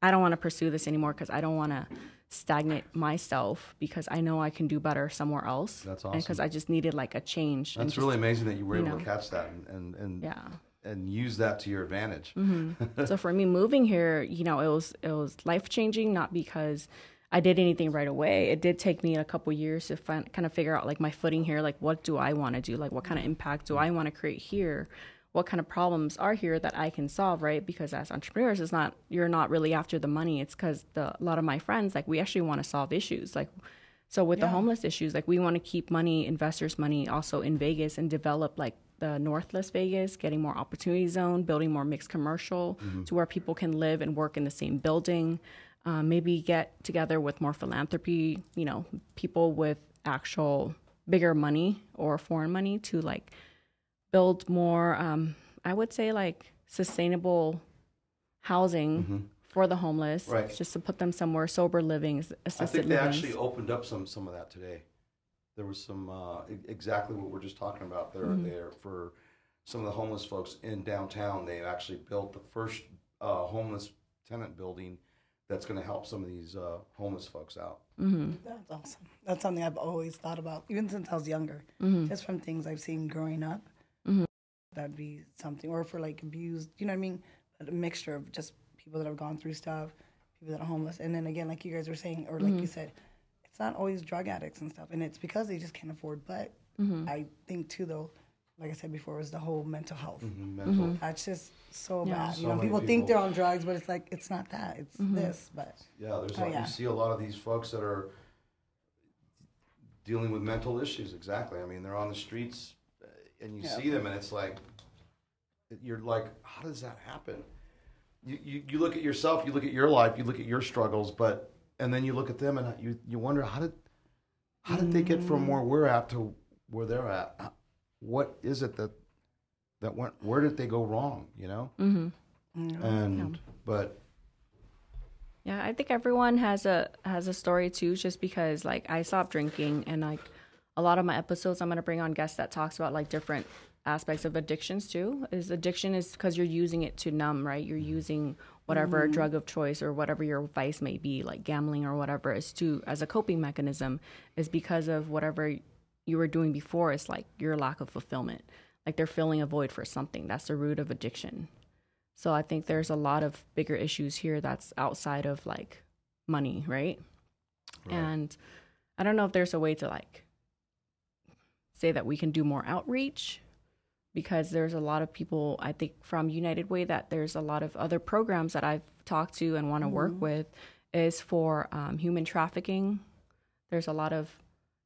I don't want to pursue this anymore because I don't want to stagnate myself because I know I can do better somewhere else. That's And because. I just needed like a change. and That's just- really amazing that you were you able know. to catch that and and and, Yeah. And use that to your advantage. Mm-hmm. so for me moving here, you know, it was it was life changing, not because I did anything right away. It did take me a couple years to find, kind of figure out like my footing here. Like, what do I want to do? Like, what kind of impact do I want to create here? What kind of problems are here that I can solve? Right? Because as entrepreneurs, it's not you're not really after the money. It's because the a lot of my friends like we actually want to solve issues. Like, so with the homeless issues, like we want to keep money, investors' money, also in Vegas and develop like the North Las Vegas, getting more opportunity zone, building more mixed commercial to where people can live and work in the same building. Um, maybe get together with more philanthropy, you know, people with actual bigger money or foreign money to like build more, um, I would say like sustainable housing for the homeless, Mm-hmm. Right. just to put them somewhere sober living, I assisted think they living. actually opened up some some of that today. There was some uh, exactly what we're just talking about there Mm-hmm. there for some of the homeless folks in downtown. They actually built the first uh, homeless tenant building that's going to help some of these uh, homeless folks out. That's awesome. That's something I've always thought about, even since I was younger. Just from things I've seen growing up. That'd be something, or for like abused, you know what I mean? A mixture of just people that have gone through stuff, people that are homeless, and then again, like you guys were saying, or like you said, it's not always drug addicts and stuff, and it's because they just can't afford. But mm-hmm. I think too, though, like I said before, it was the whole mental health. Mm-hmm, mm-hmm. Mental. That's just so Yeah. bad. So You know, many people, think they're on drugs, but it's like it's not that. It's this. But Yeah, there's Oh, like, yeah. you see a lot of these folks that are dealing with mental issues. Exactly. I mean, they're on the streets, uh, and you Yeah. see them, and it's like you're like, how does that happen? You, you you look at yourself, you look at your life, you look at your struggles, but and then you look at them, and you you wonder how did how did they get from where we're at to where they're at? What is it that that went? Where did they go wrong? You know, Mm-hmm. and but Yeah, I think everyone has a has a story too. Just because like I stopped drinking, and like a lot of my episodes, I'm gonna bring on guests that talks about like different aspects of addictions too. Is addiction is because you're using it to numb, right? You're using whatever mm-hmm. drug of choice or whatever your vice may be, like gambling or whatever, is to as a coping mechanism. Is because of whatever you were doing before. It's like your lack of fulfillment. Like they're filling a void for something. That's the root of addiction. So I think there's a lot of bigger issues here that's outside of like money, right? And I don't know if there's a way to like say that we can do more outreach because there's a lot of people I think from United Way that there's a lot of other programs that I've talked to and want to work with is for um, human trafficking. There's a lot of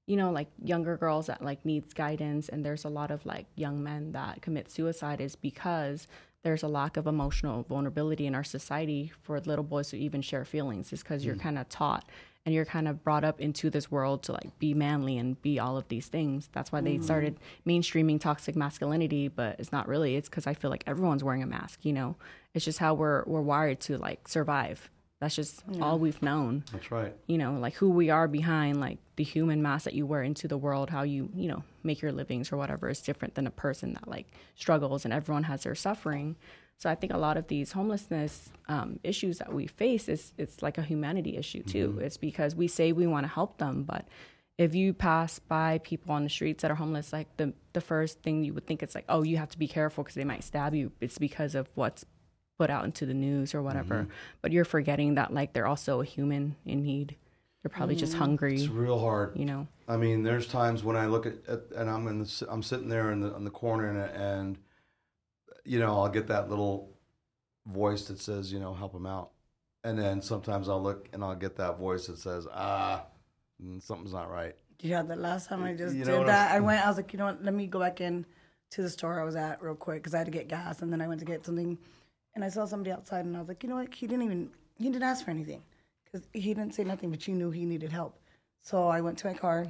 you know like younger girls that like needs guidance and there's a lot of like young men that commit suicide is because there's a lack of emotional vulnerability in our society for little boys to even share feelings is because you're kind of taught and you're kind of brought up into this world to like be manly and be all of these things. That's why they mm. started mainstreaming toxic masculinity but it's not really. It's because i feel like everyone's wearing a mask you know? It's just how we're we're wired to like survive. That's just all we've known. That's right. you know like who we are behind like the human mask that you wear into the world how you you know make your livings or whatever is different than a person that like struggles and everyone has their suffering so i think a lot of these homelessness um, issues that we face is it's like a humanity issue too. Mm-hmm. It's because we say we want to help them but if you pass by people on the streets that are homeless like the the first thing you would think it's like oh you have to be careful because they might stab you. It's because of what's put out into the news or whatever. Mm-hmm. But you're forgetting that like they're also a human in need. They're probably just mm-hmm. hungry It's real hard. you know? I mean, there's times when I look at, at and I'm in the, I'm sitting there in the in the corner and, and you know I'll get that little voice that says you know help him out, and then sometimes I'll look and I'll get that voice that says ah mm, something's not right. Yeah, the last time I just You did that, I went. I was like, you know what? Let me go back in to the store I was at real quick because I had to get gas, and then I went to get something, and I saw somebody outside, and I was like, you know what? He didn't even he didn't ask for anything because he didn't say nothing, but you knew he needed help. So I went to my car,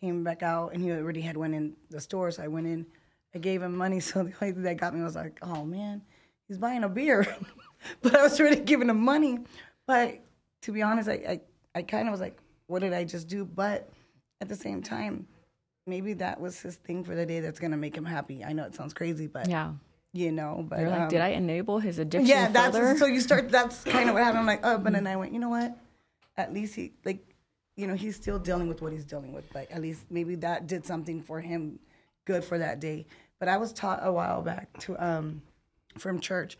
came back out, and he already had went in the store. So I went in, I gave him money. So the only thing that got me was like, oh man, he's buying a beer, but I was already giving him money. But to be honest, I I, I kind of was like, what did I just do? But at the same time, maybe that was his thing for the day that's gonna make him happy. I know it sounds crazy, but yeah you know, but they're like um, did i enable his addiction yeah, that's further? so you start. That's kind of what happened. I'm like, oh, but then I went, you know what? At least he like, you know, he's still dealing with what he's dealing with. But at least maybe that did something for him, good for that day. But I was taught a while back to um, from church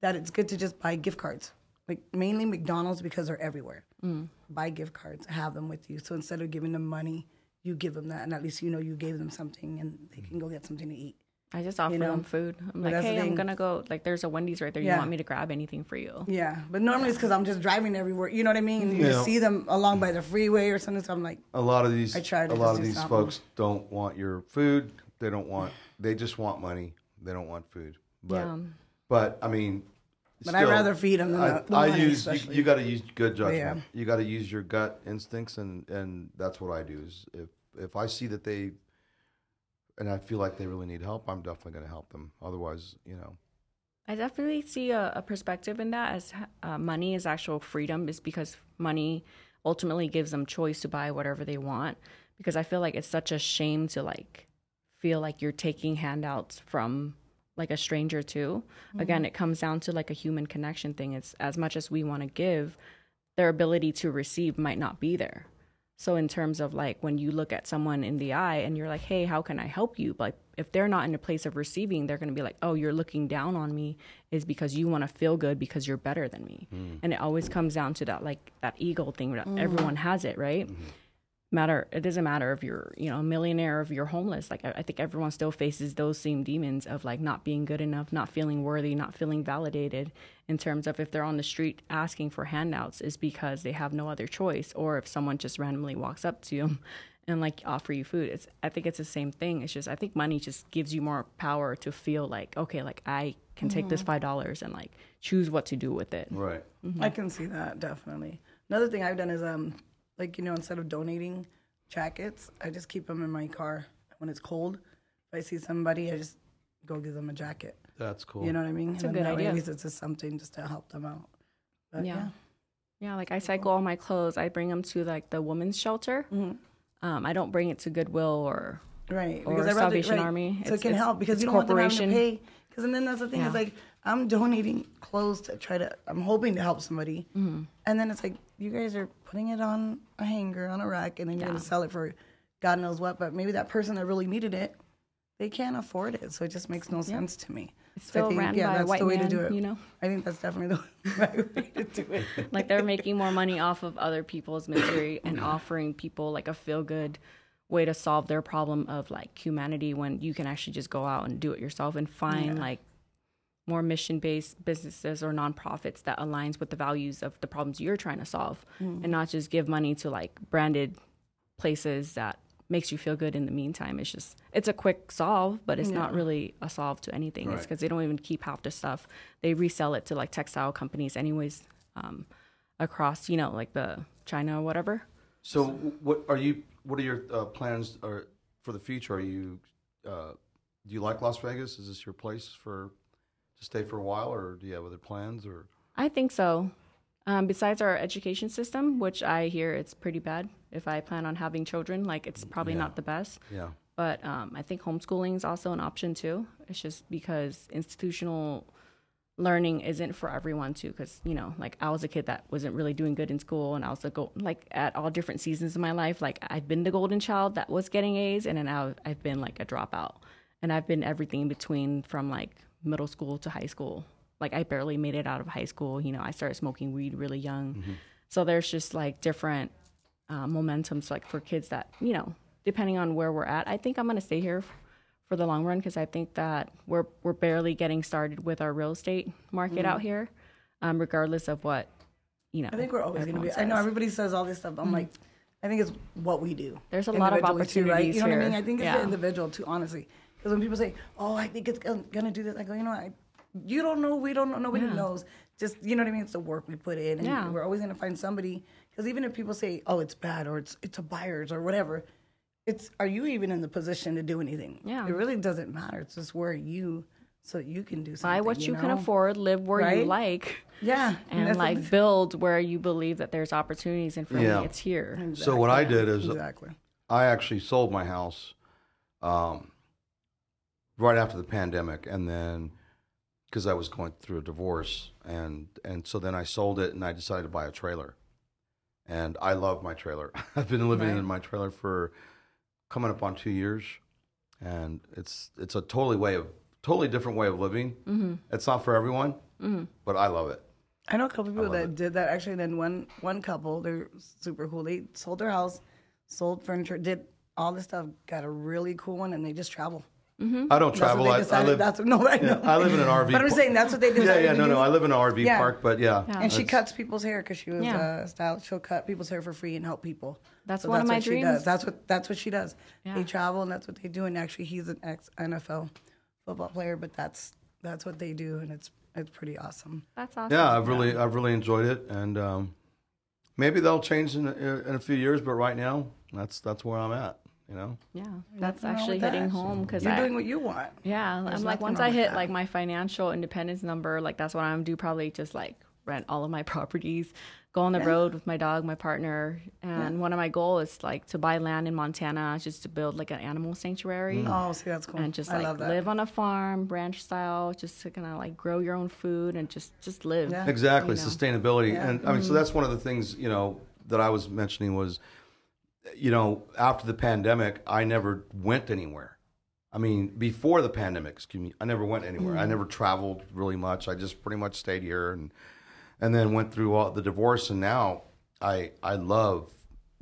that it's good to just buy gift cards, like mainly McDonald's because they're everywhere. Buy gift cards, have them with you. So instead of giving them money, you give them that, and at least you know you gave them something, and they can go get something to eat. i just offer know, them food i'm like hey i'm gonna go like there's a wendy's right there you want me to grab anything for you Yeah, but normally it's because I'm just driving everywhere. You know what I mean? You Yeah. just see them along by the freeway or something. So I'm like, A lot of these I try to a lot of these something. folks don't want your food. They don't want they just want money. They don't want food. But Yeah. but I mean. But I'd rather feed them. than I, the- the I money, use you, you got to use good judgment. Yeah. You got to use your gut instincts, and and that's what I do. Is if if I see that they, and I feel like they really need help, I'm definitely going to help them. Otherwise, you know, I definitely see a, a perspective in that as uh, money is actual freedom, is because money ultimately gives them choice to buy whatever they want. Because I feel like it's such a shame to like feel like you're taking handouts from like a stranger too. Mm-hmm. Again, it comes down to like a human connection thing. It's as much as we want to give, their ability to receive might not be there. So in terms of like when you look at someone in the eye and you're like, "Hey, how can I help you?" But if they're not in a place of receiving, they're going to be like, "Oh, you're looking down on me is because you want to feel good because you're better than me." Mm. And it always comes down to that like that ego thing that mm-hmm. everyone has it, right? Mm-hmm. Matter it doesn't matter if you're you know a millionaire if you're homeless. Like I, I think everyone still faces those same demons of like not being good enough not feeling worthy not feeling validated in terms of if they're on the street asking for handouts is because they have no other choice or if someone just randomly walks up to you and like offer you food. It's i think it's the same thing. It's just i think money just gives you more power to feel like okay like i can take this five dollars and like choose what to do with it. Right? I can see that definitely. Another thing I've done is um, like you know, instead of donating jackets, I just keep them in my car when it's cold. If I see somebody, I just go give them a jacket. That's cool. You know what I mean? It's a good idea. At least it's just something just to help them out. But, Yeah. yeah. Yeah, like I cycle all my clothes. I bring them to like the women's shelter. Um, I don't bring it to Goodwill or Right. Or I'd rather- Salvation Army. So It's- it can it's- help because you don't want them having to pay. Because and then that's the thing Yeah. is like I'm donating clothes to try to. I'm hoping to help somebody, Mm-hmm. and then it's like you guys are putting it on a hanger on a rack, and then you're Yeah. gonna sell it for God knows what. But maybe that person that really needed it, they can't afford it, so it just makes no sense to me. It's So think, ran yeah, by a that's white the way man, to do it. you know? I think that's definitely the right way to do it. like they're making more money off of other people's misery and offering people like a feel good way to solve their problem of like humanity when you can actually just go out and do it yourself and find like more mission based businesses or nonprofits that aligns with the values of the problems you're trying to solve and not just give money to like branded places that makes you feel good in the meantime it's just it's a quick solve but it's not really a solve to anything it's because they don't even keep half the stuff they resell it to like textile companies anyways um, across you know like the china or whatever So, what are you? What are your uh, plans or for the future? Are you? Uh, do you like Las Vegas? Is this your place for to stay for a while, or do you have other plans? Or I think so. Um, besides our education system, which I hear it's pretty bad. If I plan on having children, like it's probably not the best. Yeah. But um, I think homeschooling is also an option too. It's just because institutional learning isn't for everyone too. Because you know, like I was a kid that wasn't really doing good in school, and I was a go- like at all different seasons of my life. Like I've been the golden child that was getting A's, and then I've, I've been like a dropout, and I've been everything in between from like middle school to high school. Like I barely made it out of high school. You know, I started smoking weed really young. So there's just like different uh, momentums like for kids that you know depending on where we're at i think i'm going to stay here for the long run because i think that we're we're barely getting started with our real estate market out here um, regardless of what you know I think we're always going to be. everyone I know everybody says all this stuff. But I'm like, I think it's what we do. There's a lot of individually too, right? You know what I mean? I think it's Yeah. the individual too, honestly. Because when people say, "Oh, I think it's going to do this," I go, "You know, I, you don't know. We don't know. Nobody Yeah. knows. Just you know what I mean? It's the work we put in, and Yeah. we're always going to find somebody. Because even if people say, "Oh, it's bad," or "It's it's a buyer's," or whatever, it's are you even in the position to do anything? Yeah. It really doesn't matter. It's just where you, so you can do something. buy what you, can know? afford live where you like Yeah, and that's like ex- build where you believe that there's opportunities and for Yeah. me it's here So what I did is exactly. I actually sold my house um, right after the pandemic, and then because I was going through a divorce, and and so then I sold it, and I decided to buy a trailer, and I love my trailer. I've been living Right. in my trailer for coming up on two years, and it's it's a totally way of totally different way of living. Mm-hmm. It's not for everyone, but I love it. I know a couple people that it. did that actually. Then one one couple, they're super cool. They sold their house, sold furniture, did all this stuff, got a really cool one, and they just travel. I don't That's what travel. they I, I live. that's what, no, I know. I live in an RV But I'm par- saying that's what they yeah, decided yeah, to no, no. I live in an RV Yeah. park, but yeah, Yeah. and she cuts people's hair because she was Yeah. uh, stylist. She'll cut people's hair for free and help people. That's So one of my what she dreams. does. That's what that's what she does. Yeah. They travel and that's what they do. And actually, he's an ex NFL football player, but that's that's what they do, and it's it's pretty awesome. that's awesome Yeah, I've really, I've really enjoyed it, and um, maybe they'll change in a, in a few years. But right now, that's that's where I'm at. You know, yeah that's Nothing actually with that. hitting home because You're I, doing what you want. Yeah, I'm like once I hit that. like my financial independence number, like that's what I'm do probably just like rent all of my properties, go on the road with my dog, my partner, and one of my goals is like to buy land in Montana just to build like an animal sanctuary. Mm. Oh, see, that's cool. And just I like love that. live on a farm, ranch style, just to kind of like grow your own food and just just live. Yeah. exactly You know. sustainability, Yeah. and I mean, so mm-hmm. that's one of the things you know that I was mentioning was, you know, after the pandemic, I never went anywhere. I mean, before the pandemic, excuse me, I never went anywhere. I mm. never traveled really much. I just pretty much stayed here and and then went through all the divorce and now I I love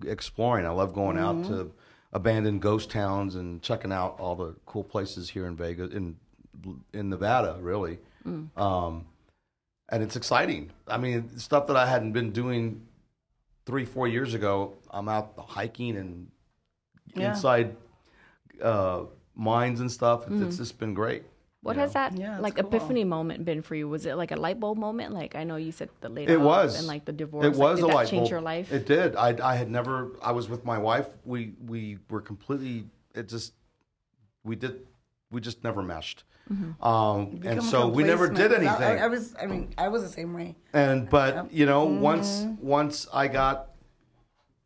exploring. I love going out to mm-hmm. abandoned ghost towns and checking out all the cool places here in Vegas in in Nevada, really. Mm. Um, and it's exciting. I mean, stuff that I hadn't been doing three, four years ago. I'm out hiking and Yeah. inside uh, mines and stuff. It's, it's just been great. What has know? that Yeah, like cool. epiphany moment been for you? Was it like a light bulb moment? Like I know you said the laid It was. and like the divorce. It like, was did a that light change bulb. your life? It did. I, I had never. I was with my wife. We we were completely. It just we did. We just never meshed. Mm-hmm. Um, and so we never did anything. I, I was, I mean, I was the same way. and but you know, once Mm-hmm. once I got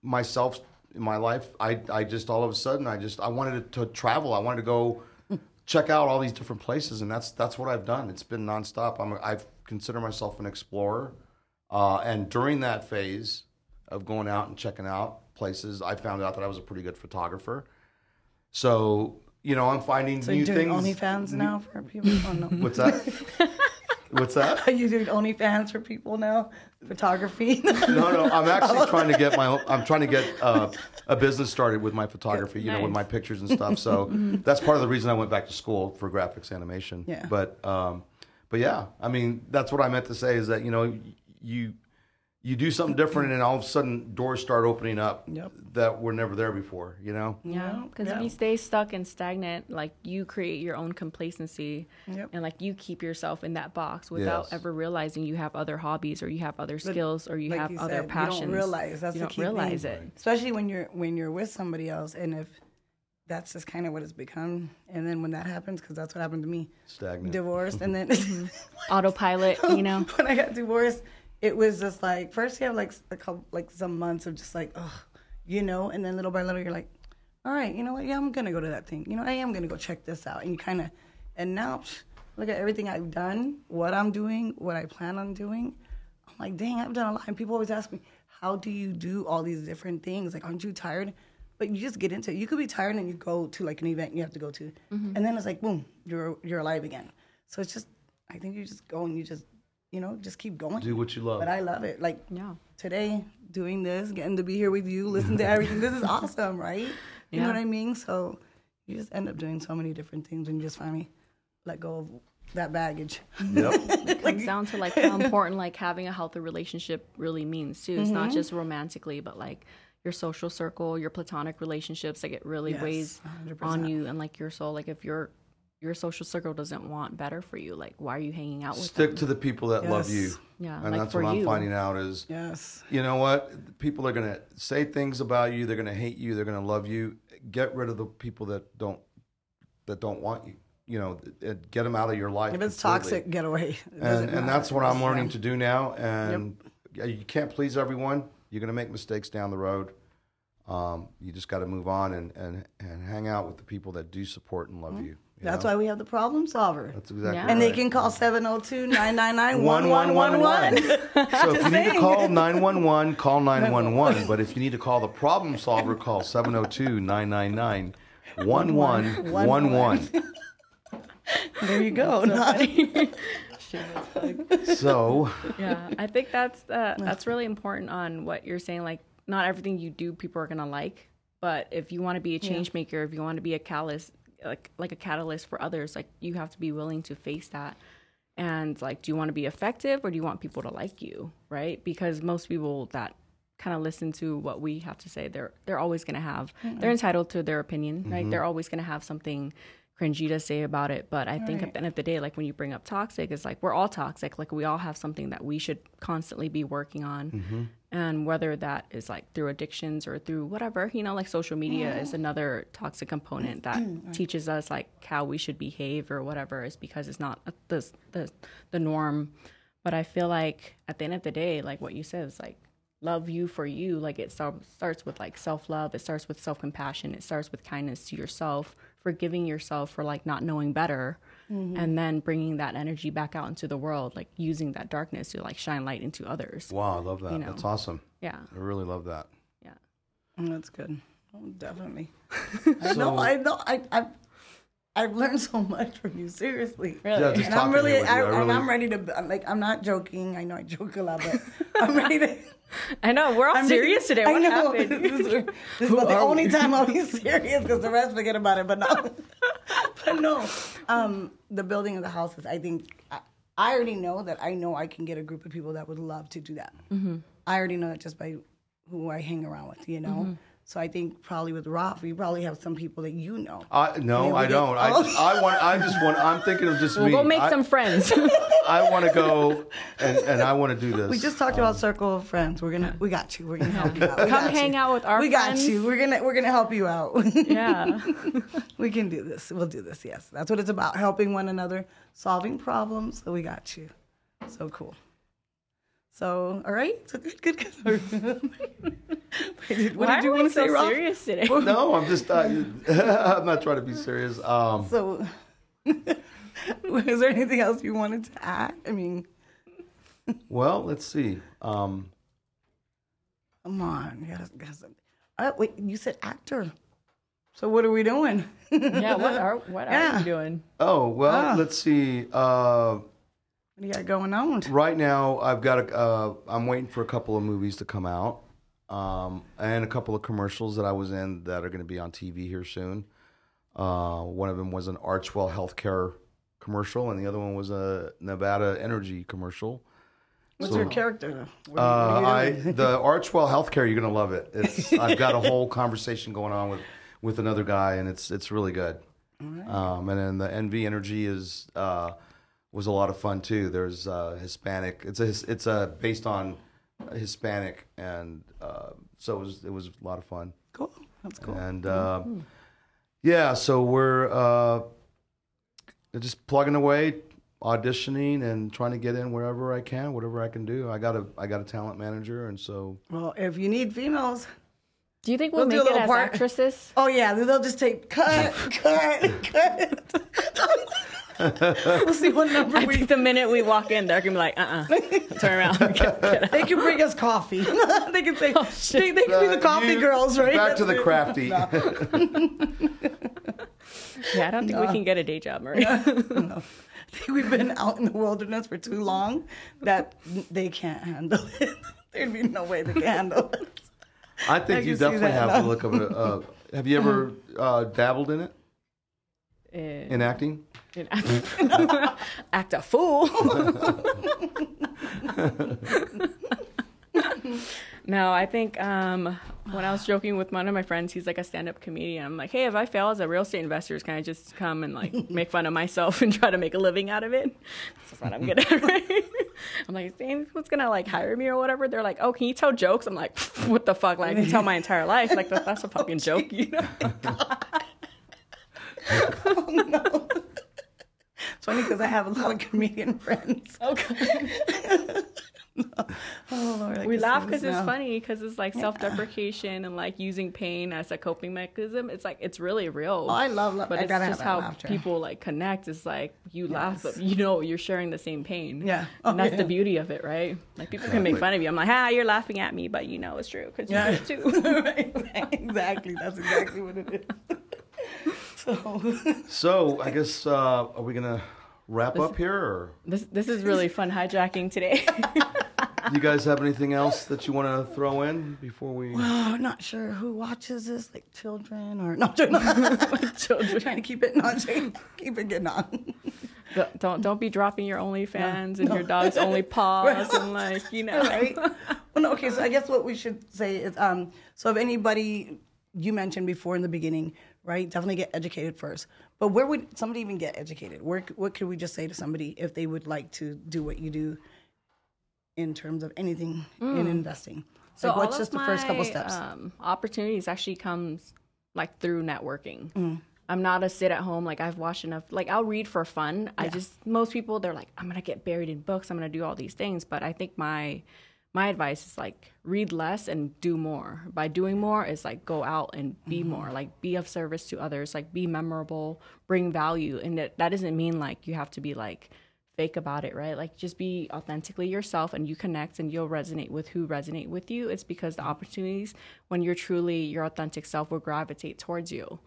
myself in my life, I I just all of a sudden I just I wanted to travel. I wanted to go check out all these different places, and that's that's what I've done. It's been nonstop. I'm I've consider myself an explorer, uh, and during that phase of going out and checking out places, I found out that I was a pretty good photographer. So you know, I'm finding So new you're doing things. OnlyFans now for people? Oh, no. What's that? What's that? Are you doing OnlyFans for people now? Photography? No, no, I'm actually trying to get my. own- I'm trying to get uh, a business started with my photography. You know, with my pictures and stuff. So that's part of the reason I went back to school for graphics animation. Yeah. But um, but yeah, I mean, that's what I meant to say is that you know you you do something different and all of a sudden doors start opening up Yep. that were never there before. You know. Yeah, because yeah. if you stay stuck and stagnant, like you create your own complacency, Yep. and like you keep yourself in that box without Yes. ever realizing you have other hobbies or you have other skills or you like have you other said, passions. You don't realize that's you the don't key realize thing. it. Especially when you're when you're with somebody else, and if that's just kind of what it's become. And then when that happens, because that's what happened to me, Stagnant. divorced, and then Autopilot, you know. when I got divorced, it was just like first you have like a couple like some months of just like ugh, you know, and then little by little you're like, all right, you know what? Yeah, I'm gonna go to that thing. You know, I am gonna go check this out, and you kind of, and now psh, look at everything I've done, what I'm doing, what I plan on doing. I'm like, dang, I've done a lot. And people always ask me, how do you do all these different things? Like, aren't you tired? But you just get into it. You could be tired and you go to like an event you have to go to, mm-hmm. and then it's like, boom, you're you're alive again. So it's just, I think you just go and you just, you know, just keep going. Do what you love. But I love it. Like Yeah. today, doing this, getting to be here with you, listen to everything. this is awesome, right? You know what I mean? So you just end up doing so many different things and you just finally let go of that baggage. Yep. comes down to like how important like having a healthy relationship really means too. It's Mm-hmm. not just romantically, but like your social circle, your platonic relationships, like it really Yes, weighs on 100%. you and like your soul. Like if your your social circle doesn't want better for you, like why are you hanging out with Stick them? to the people that love you. Yeah, And like that's for what I'm you. finding out is yes. you know what? People are gonna say things about you. They're gonna hate you. They're gonna love you. Get rid of the people that don't that don't want you. You know, and get them out of your life. If it's completely. toxic, get away. And and that's what I'm learning them. to do now. And yeah, you can't please everyone. You're gonna make mistakes down the road. Um, you just got to move on and, and and hang out with the people that do support and love you. you Mm-hmm. That's know? why we have the problem solver. That's exactly. Yeah. right. and they can call 702 999 1111. 1111. So if you need to call 911, call 911. But if you need to call the problem solver, call 702 999 1111. There you go. So, yeah i think that's uh, that's really important on what you're saying like not everything you do people are gonna like but if you want to be a change maker if you want to be a catalyst like like a catalyst for others like you have to be willing to face that. And like do you want to be effective or do you want people to like you right? Because most people that kind of listen to what we have to say they're they're always going to have they're entitled to their opinion right? Mm-hmm. They're always going to have something cringy to say about it but i think at the end of the day like when you bring up toxic it's like we're all toxic. Like we all have something that we should constantly be working on. Mm-hmm. And whether that is like through addictions or through whatever you know like social media is another toxic component that teaches us like how we should behave or whatever is because it's not the the the norm. But i feel like at the end of the day like what you said is like love you for you. Like it starts with like self-love. It starts with self-compassion. It starts with kindness to yourself forgiving yourself for like not knowing better mm-hmm. and then bringing that energy back out into the world like using that darkness to like shine light into others wow, I love that. You know. That's awesome. yeah I really love that. yeah mm, That's good. Oh, definitely. I know. I know. I, I've, I've learned so much from you. Seriously. Really? Yeah, just And I'm talking really, here you, I, I really, and I'm ready to. I'm like, I'm not joking. I know I joke a lot, but I'm ready to. I know we're all I'm serious ready- today I what know. happened this is, this is about the only time I'll be serious because the rest forget about it. But no, but no. Um, the building of the houses. I think I, I already know that I know I can get a group of people that would love to do that. Mm-hmm. I already know that just by who I hang around with. You know. Mm-hmm. So I think probably with Raf, you probably have some people that you know. I, no, Yeah, we I don't. I, just, I want. I just want. I'm thinking of just we'll me. go make I, some friends I want to go and, and I want to do this. We just talked about circle of friends. We're gonna, we got you. We're gonna help you out. We Come hang you. out with our We friends. got you. We're gonna, we're gonna help you out. yeah we can do this. We'll do this. Yes, that's what it's about: helping one another, solving problems. So we got you. So cool. So all right. So good, good, good. what why did you are we want to say, so Rob? serious today no, I'm just. Uh, I'm not trying to be serious. Um, So, is there anything else you wanted to add? I mean, well, let's see. Um, come on. You gotta, gotta, uh, wait, you said actor. So what are we doing? yeah what are what are Yeah. you doing oh well, Ah. let's see. Uh, What do you got going on? right now, I've got. A, uh, I'm waiting for a couple of movies to come out, um, and a couple of commercials that I was in that are going to be on TV here soon. Uh, one of them was an Archwell Healthcare commercial, and the other one was a Nevada Energy commercial. What's So- your character? What Uh, you- I the Archwell Healthcare. You're gonna love it. It's I've got a whole conversation going on with with another guy, and it's it's really good. Um, and then the NV Energy is uh, was a lot of fun too. There's uh, Hispanic. It's a it's a based on Hispanic, and uh, so it was it was a lot of fun. cool. That's cool. And uh, yeah, so we're uh, just plugging away. auditioning and trying to get in wherever I can, whatever I can do. I got a I got a talent manager, and so Well, if you need females, Do you think we'll, We'll do a make it little as part. actresses? oh yeah, they'll just take cut, cut, cut. we'll see what number I we. think the minute we walk in, they're gonna be like, uh, uh turn around. Get- get. They can bring us coffee. they can say Oh, they, they can be the Uh, coffee you- girls, right? Back to the That's crafty. yeah, I don't think we can get a day job, Maria. I think we've been out in the wilderness for too long that they can't handle it. There'd be no way they can handle it. I think I you definitely have now. to look of it. Uh, have you ever uh, dabbled in it In- in acting? In act, act a fool. no, I think um, when I was joking with one of my friends, he's like a stand-up comedian. I'm like, hey, if I fail as a real estate investor, can I just come and like make fun of myself and try to make a living out of it? That's what I'm good at, right? I'm like, what's gonna like hire me or whatever? They're like, oh, can you tell jokes? I'm like, what the fuck? Like, I can tell my entire life. Like, that's a fucking joke, you know? It's funny because I have a lot of comedian friends. Okay. Oh Lord, I We laugh because it's funny because it's like self-deprecation and like using pain as a coping mechanism. It's like it's really real. Oh, I love la- but I it's just how laughter. people like connect. It's like you laugh, but you know you're sharing the same pain. Yeah. and Oh, that's the beauty of it, right? Like people can make fun of you. I'm like, ah, you're laughing at me, but you know it's true because you Yeah. do it too. exactly. That's exactly what it is. So, So I guess uh, are we gonna wrap up here, or this this is really fun hijacking today. you guys have anything else that you want to throw in before we? oh, I'm not sure who watches this, like children or not. No, Children. trying to keep it not keep it getting on. Don't- don't don't be dropping your OnlyFans and your dog's only paws and like you know. right? Well, no, okay, so I guess what we should say is, um, so if anybody you mentioned before in the beginning, right? Definitely get educated first. But where would somebody even get educated? Where what could we just say to somebody if they would like to do what you do in terms of anything in investing? So like, what's just the first couple steps? Um, opportunities actually comes like through networking. Mm. I'm not a sit at home. Like I've watched enough. Like I'll read for fun. I just most people they're like I'm gonna get buried in books. I'm gonna do all these things. But I think my my advice is like read less and do more. By doing more is like go out and be Mm-hmm. more. Like be of service to others. Like be memorable. Bring value. And that that doesn't mean like you have to be like fake about it, right? Like just be authentically yourself and you connect and you'll resonate with who resonate with you. It's because the opportunities when you're truly your authentic self will gravitate towards you.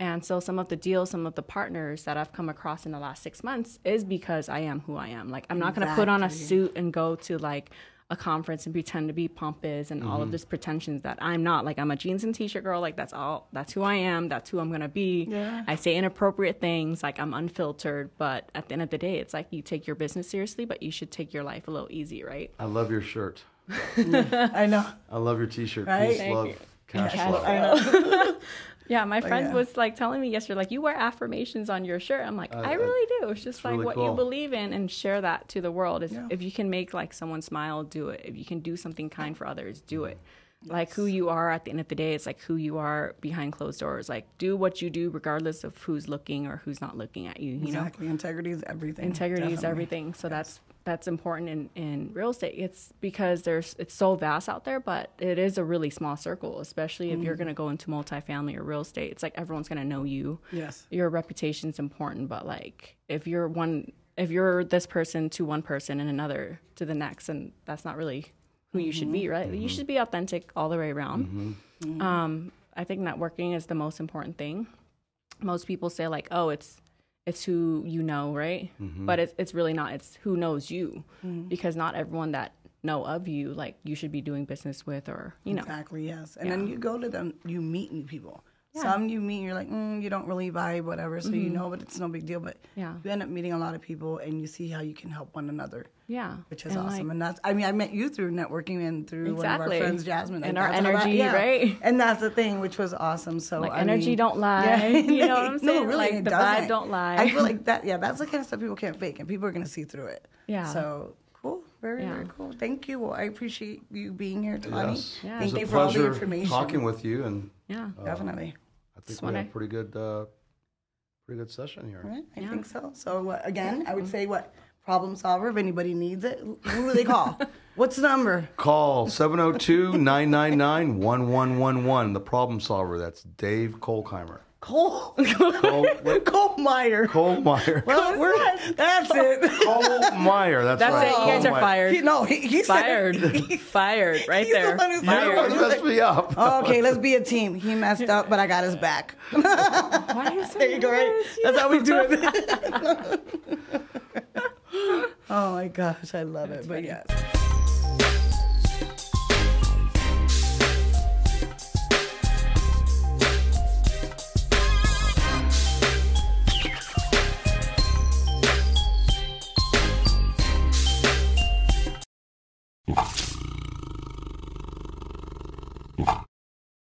And so some of the deals, some of the partners that I've come across in the last 6 months is because I am who I am. Like I'm not going to put on a suit and go to like a conference and pretend to be pompous and all of mm-hmm. this pretensions that I'm not. Like I'm a jeans and t-shirt girl. Like that's all. That's who I am. That's who I'm gonna be. Yeah. I say inappropriate things. Like I'm unfiltered. But at the end of the day, it's like you take your business seriously, but you should take your life a little easy, right? I love your shirt. I know. I love your T-shirt. Right? Peace, Thank love, you. cash Cash flow. Know. Yeah, my oh, friend yeah. was like telling me yesterday, like you wear affirmations on your shirt. I'm like, uh, I uh, really do. It's just like really what cool. you believe in and share that to the world. If, if you can make like someone smile, do it. If you can do something kind for others, do it. Mm-hmm. Like who you are at the end of the day, it's like who you are behind closed doors. Like do what you do regardless of who's looking or who's not looking at you. You know, Exactly. Integrity is everything. integrity is everything so that's that's important in, in real estate. It's because there's it's so vast out there but it is a really small circle especially if Mm. you're going to go into multifamily or real estate. It's like everyone's going to know you. Yes. your reputation's important but like if you're one if you're this person to one person and another to the next and that's not really who you should Mm-hmm. be right? You should be authentic all the way around. Um i think networking is the most important thing. Most people say like oh it's it's who you know right? Mm-hmm. But it's, it's really not it's who knows you. Mm-hmm. Because not everyone that know of you like you should be doing business with or you know. Exactly, yes. And then you go to them, you meet new people. Some you meet, you're like, mm, you don't really vibe, whatever. So you know, but it's no big deal. But Mm-hmm. Yeah. you end up meeting a lot of people, and you see how you can help one another, yeah which is And, awesome. like, and that's, I mean, I met you through networking and through one of our friends, Jasmine. And our that's how that- energy, right? And that's the thing, which was awesome. So Like, I energy mean- don't lie. Yeah. You know what I'm saying? no, saying? really, Like, it the vibe doesn't. don't lie. I feel like that. Yeah, that's the kind of stuff people can't fake, and people are gonna see through it. Yeah. So cool. Very, Yeah. very cool. Thank you. Well, I appreciate you being here, Tawni. Yes. Yeah. Thank It was you a for all the pleasure information. talking with you, and yeah Definitely. I think Just we wanna- had a pretty good, uh, pretty good session here. Right? I Yeah. think so. So uh, again, I would say what problem solver. If anybody needs it, who do they call? What's the number? Call 702 999 1111. The problem solver. That's Dave Kolkheimer. Cole. Cole, what? Cole Meyer. Cole Meyer. Well, we're, that's it. Cole Meyer. That's, That's right. it. You guys are Meyer. fired. He, no, he, he Fired. Said, Fired. Right He's the there. one who said You're the one who messed me up. okay, let's be a team. He messed up, but I got his back. Why are you so There you go, right? nervous? That's how we do it. oh my gosh, I love it. But yes.